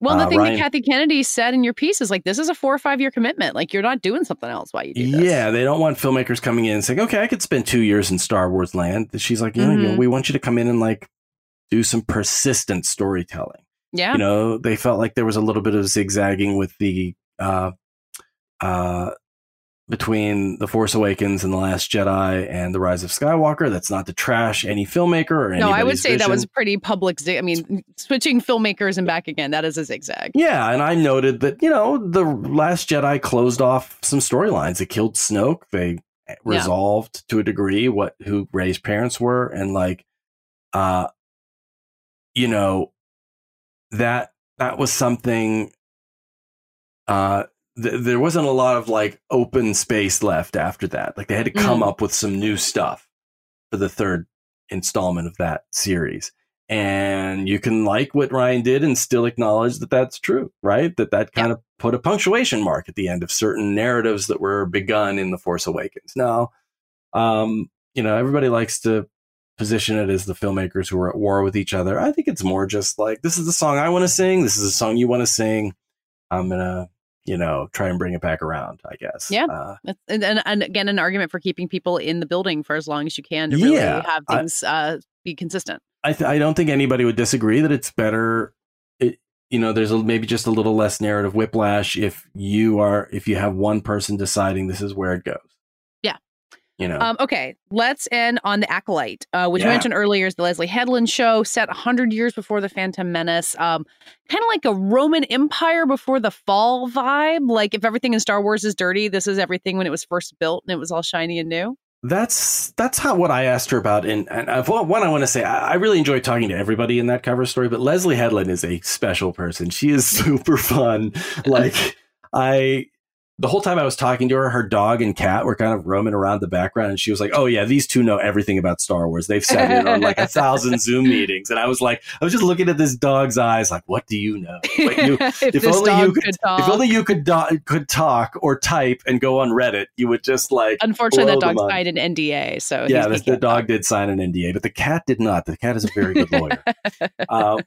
Well, the Uh, thing Rian- that Kathy Kennedy said in your piece is like, this is a four or five year commitment. Like, you're not doing something else while you do this. yeah, they don't want filmmakers coming in and saying, "Okay, I could spend two years in Star Wars land." She's like, you know, you know, Mhm. we want you to come in and like do some persistent storytelling. Yeah. you know they felt like there was a little bit of zigzagging with the uh uh between the force awakens and the last jedi and the rise of skywalker that's not to trash any filmmaker or no, I would say that was vision. pretty public. Zig- I mean, switching filmmakers and back again, that is a zigzag. yeah and i noted that you know the last jedi closed off some storylines it killed snoke they resolved to a degree what who rey's parents were and like uh you know that that was something uh th- there wasn't a lot of like open space left after that like they had to come Mm. up with some new stuff for the third installment of that series and you can like what Rian did and still acknowledge that that's true, right? That that kind of put a punctuation mark at the end of certain narratives that were begun in The Force Awakens. Now, um, you know, everybody likes to position it as the filmmakers who are at war with each other. I think it's more just like this is the song I want to sing, this is the song you want to sing. I'm gonna, you know, try and bring it back around. I guess. Yeah. Uh, And, and, and again, an argument for keeping people in the building for as long as you can to really Yeah, have I- things uh, be consistent. I th- I don't think anybody would disagree that it's better. It, you know, there's a, maybe just a little less narrative whiplash if you are if you have one person deciding this is where it goes. You know. Um, okay, let's end on the Acolyte, uh, which Yeah. you mentioned earlier is the Leslie Headland show, set 100 years before the Phantom Menace. Um, kind of like a Roman Empire before the fall vibe. Like if everything in Star Wars is dirty, this is everything when it was first built and it was all shiny and new. that's that's how what I asked her about. And, and I've, one I want to say, I, I really enjoy talking to everybody in that cover story. But Leslie Headland is a special person. She is super fun. like I, the whole time I was talking to her, her dog and cat were kind of roaming around the background, and she was like, "Oh yeah, these two know everything about Star Wars. They've said it on like a thousand Zoom meetings." And I was like, I was just looking at this dog's eyes, like, "What do you know? Like, you, if, if only you could- could talk. if only you could do- could talk or type and go on Reddit, you would just like." Unfortunately, that dog signed an NDA, so yeah, the, the dog did sign an NDA, but the cat did not. The cat is a very good lawyer. uh,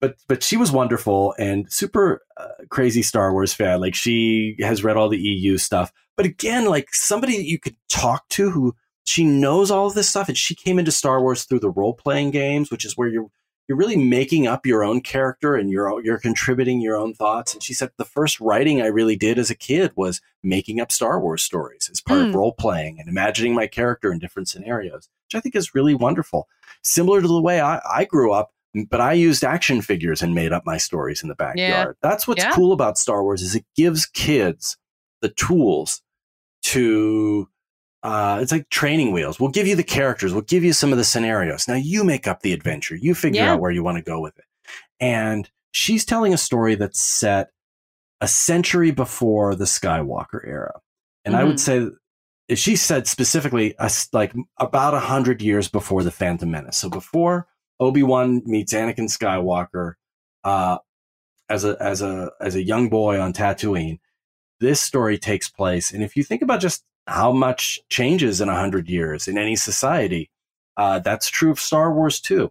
but but she was wonderful and super uh, crazy Star Wars fan. Like she has read all the EU stuff. But again, like somebody that you could talk to who she knows all of this stuff, and she came into Star Wars through the role playing games, which is where you're you're really making up your own character and you're you're contributing your own thoughts. And she said the first writing I really did as a kid was making up Star Wars stories as part of Hmm. role playing and imagining my character in different scenarios, which I think is really wonderful. Similar to the way I, I grew up, but I used action figures and made up my stories in the backyard. That's what's Yeah. cool about Star Wars is it gives kids the tools to uh, it's like training wheels. We'll give you the characters. We'll give you some of the scenarios. Now you make up the adventure. You figure Yeah. out where you want to go with it. And she's telling a story that's set a century before the Skywalker era. And I would say she said specifically a like about a hundred years before the Phantom Menace. So before Obi Wan meets Anakin Skywalker uh, as a as a as a young boy on Tatooine, this story takes place. And if you think about just how much changes in a hundred years in any society, uh, that's true of Star Wars too.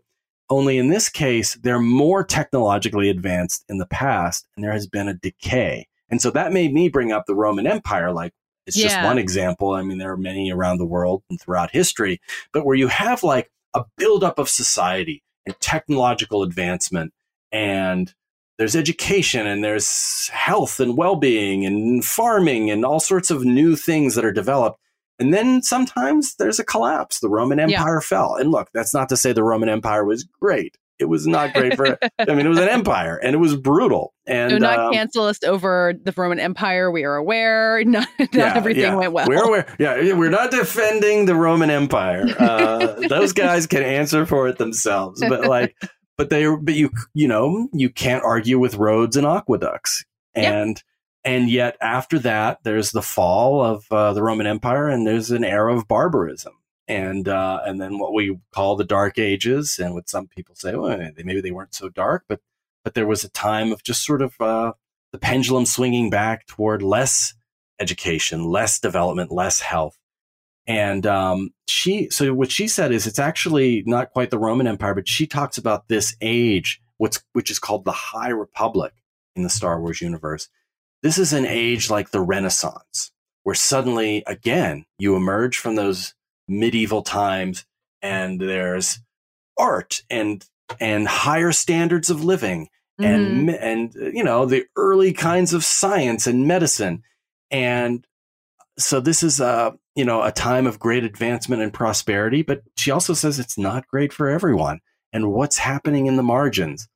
Only in this case, they're more technologically advanced in the past, and there has been a decay. And so that made me bring up the Roman Empire. Like it's just one example. I mean, there are many around the world and throughout history, but where you have like a buildup of society and technological advancement and there's education and there's health and well-being and farming and all sorts of new things that are developed. And then sometimes there's a collapse. The roman Yeah. empire fell. And look that's not to say the roman empire was great it was not great for i mean it was an empire and it was brutal and Do not um, cancel us over the Roman Empire. We are aware. Not, not yeah, everything yeah. went well. We're aware. Yeah, we're not defending the Roman Empire. Uh, those guys can answer for it themselves. But like, but they, but you, you know, you can't argue with roads and aqueducts. And and yet after that, there's the fall of uh, the Roman Empire, and there's an era of barbarism. And uh, and then what we call the Dark Ages, and what some people say, well, maybe they weren't so dark, but but there was a time of just sort of uh, the pendulum swinging back toward less education, less development, less health. And um, she, so what she said is it's actually not quite the Roman Empire, but she talks about this age, what's which is called the High Republic in the Star Wars universe. This is an age like the Renaissance, where suddenly, again, you emerge from those medieval times, and there's art and and higher standards of living, and and you know the early kinds of science and medicine, and so this is a you know a time of great advancement and prosperity but she also says it's not great for everyone and what's happening in the margins.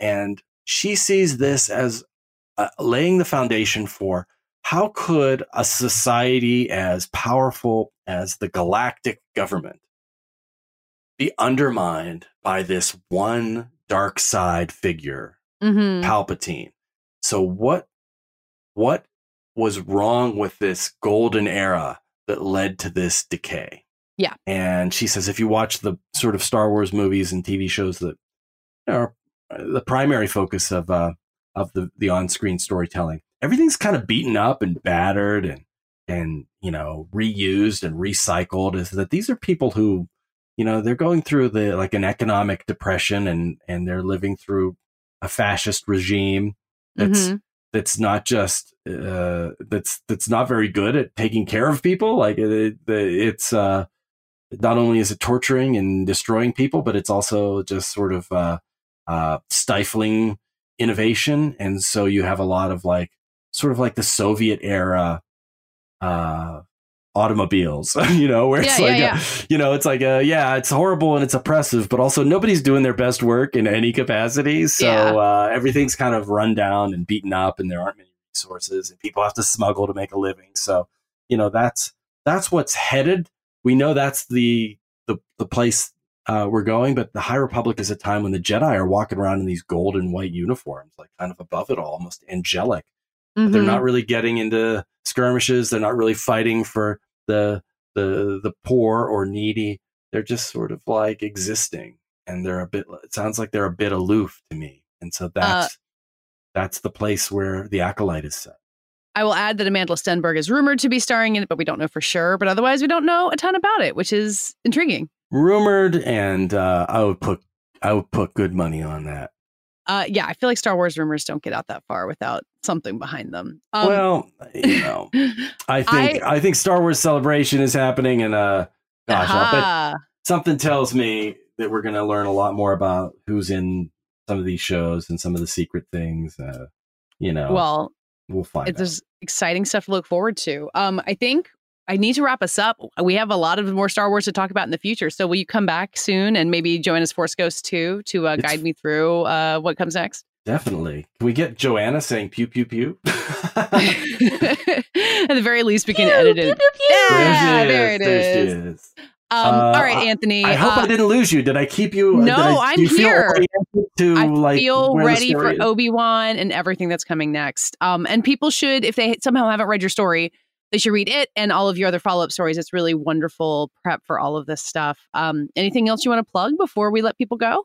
And she sees this as uh, laying the foundation for how could a society as powerful as the galactic government be undermined by this one dark side figure Mhm. Palpatine. So what what was wrong with this golden era that led to this decay? Yeah. And she says if you watch the sort of Star Wars movies and TV shows that are the primary focus of uh of the the on-screen storytelling, everything's kind of beaten up and battered and and you know reused and recycled is that these are people who you know they're going through the like an economic depression and and they're living through a fascist regime that's Mhm. that's not just uh, that's that's not very good at taking care of people. Like it, it, it's uh, not only is it torturing and destroying people, but it's also just sort of uh, uh, stifling innovation. And so you have a lot of like sort of like the Soviet era uh, automobiles, you know, where it's Yeah, like, yeah, a- you know, it's like, uh, yeah, it's horrible and it's oppressive, but also nobody's doing their best work in any capacity. So Yeah. uh, everything's kind of run down and beaten up, and there aren't many resources, and people have to smuggle to make a living. So, you know, that's that's what's headed. We know that's the the the place uh, we're going, but the High Republic is a time when the Jedi are walking around in these gold and white uniforms, like kind of above it all, almost angelic. But they're not really getting into skirmishes. They're not really fighting for the the the poor or needy. They're just sort of like existing, and they're a bit. It sounds like they're a bit aloof to me, and so that's that's the place where the acolyte is set. I will add that Amandla Stenberg is rumored to be starring in it, but we don't know for sure. But otherwise, we don't know a ton about it, which is intriguing. Rumored, and uh, I would put I would put good money on that. Uh, yeah, I feel like Star Wars rumors don't get out that far without something behind them. Um, well, you know, I think I, think Star Wars Celebration is happening, and uh, gosh, bet something tells me that we're going to learn a lot more about who's in some of these shows and some of the secret things. Uh, you know, well, we'll find there's exciting stuff to look forward to. Um, I think I need to wrap us up. We have a lot of more Star Wars to talk about in the future. So will you come back soon and maybe join us Force Ghost too to uh, guide me through uh, what comes next? Definitely. Can we get Joanna saying pew pew pew? At the very least, we can Pew, edit pew, it. pew, pew. Yeah, There she there it There she is. is. Um, Uh, all right, Anthony. I hope uh, I didn't lose you. Did I keep you? No, did I, I'm you here. To I like feel ready for? Obi Wan and everything that's coming next. Um, and people should, if they somehow haven't read your story, they should read it and all of your other follow up stories. It's really wonderful prep for all of this stuff. Um, anything else you want to plug before we let people go?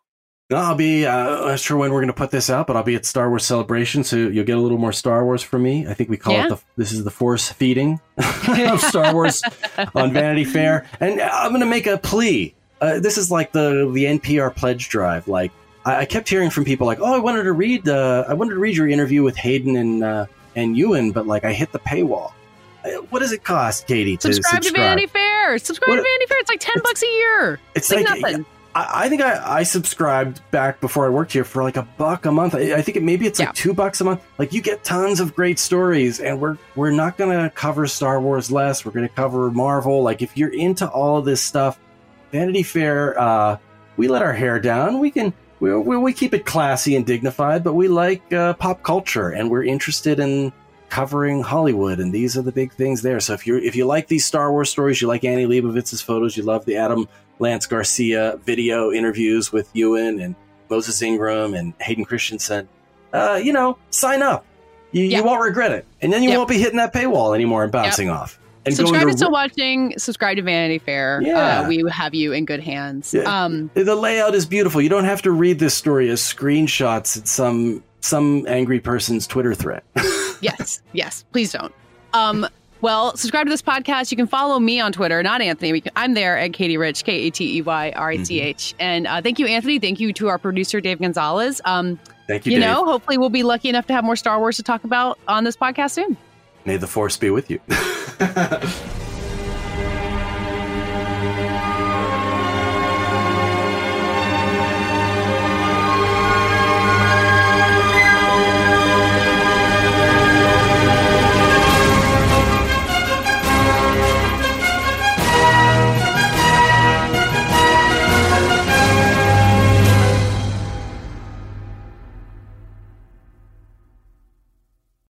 No, I'll be. Uh, not sure when we're going to put this out, but I'll be at Star Wars Celebration, so you'll get a little more Star Wars from me. I think we call Yeah. it the. This is the force feeding of Star Wars on Vanity Fair, and I'm going to make a plea. Uh, this is like the the NPR pledge drive. Like I, I kept hearing from people, like, "Oh, I wanted to read. Uh, I wanted to read your interview with Hayden and uh, and Ewan, but like I hit the paywall. What does it cost, Katey, to Subscribe, to Vanity Fair. Subscribe What- to Vanity Fair. It's like 10 It's- bucks a year. It's It's like, like nothing. I, I think I, I subscribed back before I worked here for like a buck a month. I, I think it maybe it's Yeah. like two bucks a month. Like you get tons of great stories, and we're we're not gonna cover Star Wars less. We're gonna cover Marvel. Like if you're into all of this stuff, Vanity Fair, uh, we let our hair down. We can we, we, we keep it classy and dignified, but we like uh, pop culture, and we're interested in covering Hollywood, and these are the big things there. So if you if you like these Star Wars stories, you like Annie Leibovitz's photos, you love the Adam Lance Garcia video interviews with Ewan and Moses Ingram and Hayden Christensen, uh, you know, sign up. You, Yeah. you won't regret it, and then you Yep. won't be hitting that paywall anymore and bouncing off. And subscribe to to Still Watching. Subscribe to Vanity Fair. Yeah. Uh, we have you in good hands. Yeah. Um, the layout is beautiful. You don't have to read this story as screenshots in some some angry person's Twitter thread. yes, yes, please don't. Um, well, subscribe to this podcast. You can follow me on Twitter, not Anthony. Can, I'm there at Katey Rich, K A T E Y R A T H. Mm-hmm. And uh, thank you, Anthony. Thank you to our producer, Dave Gonzalez. Um, thank you. You Dave. know, hopefully we'll be lucky enough to have more Star Wars to talk about on this podcast soon. May the force be with you.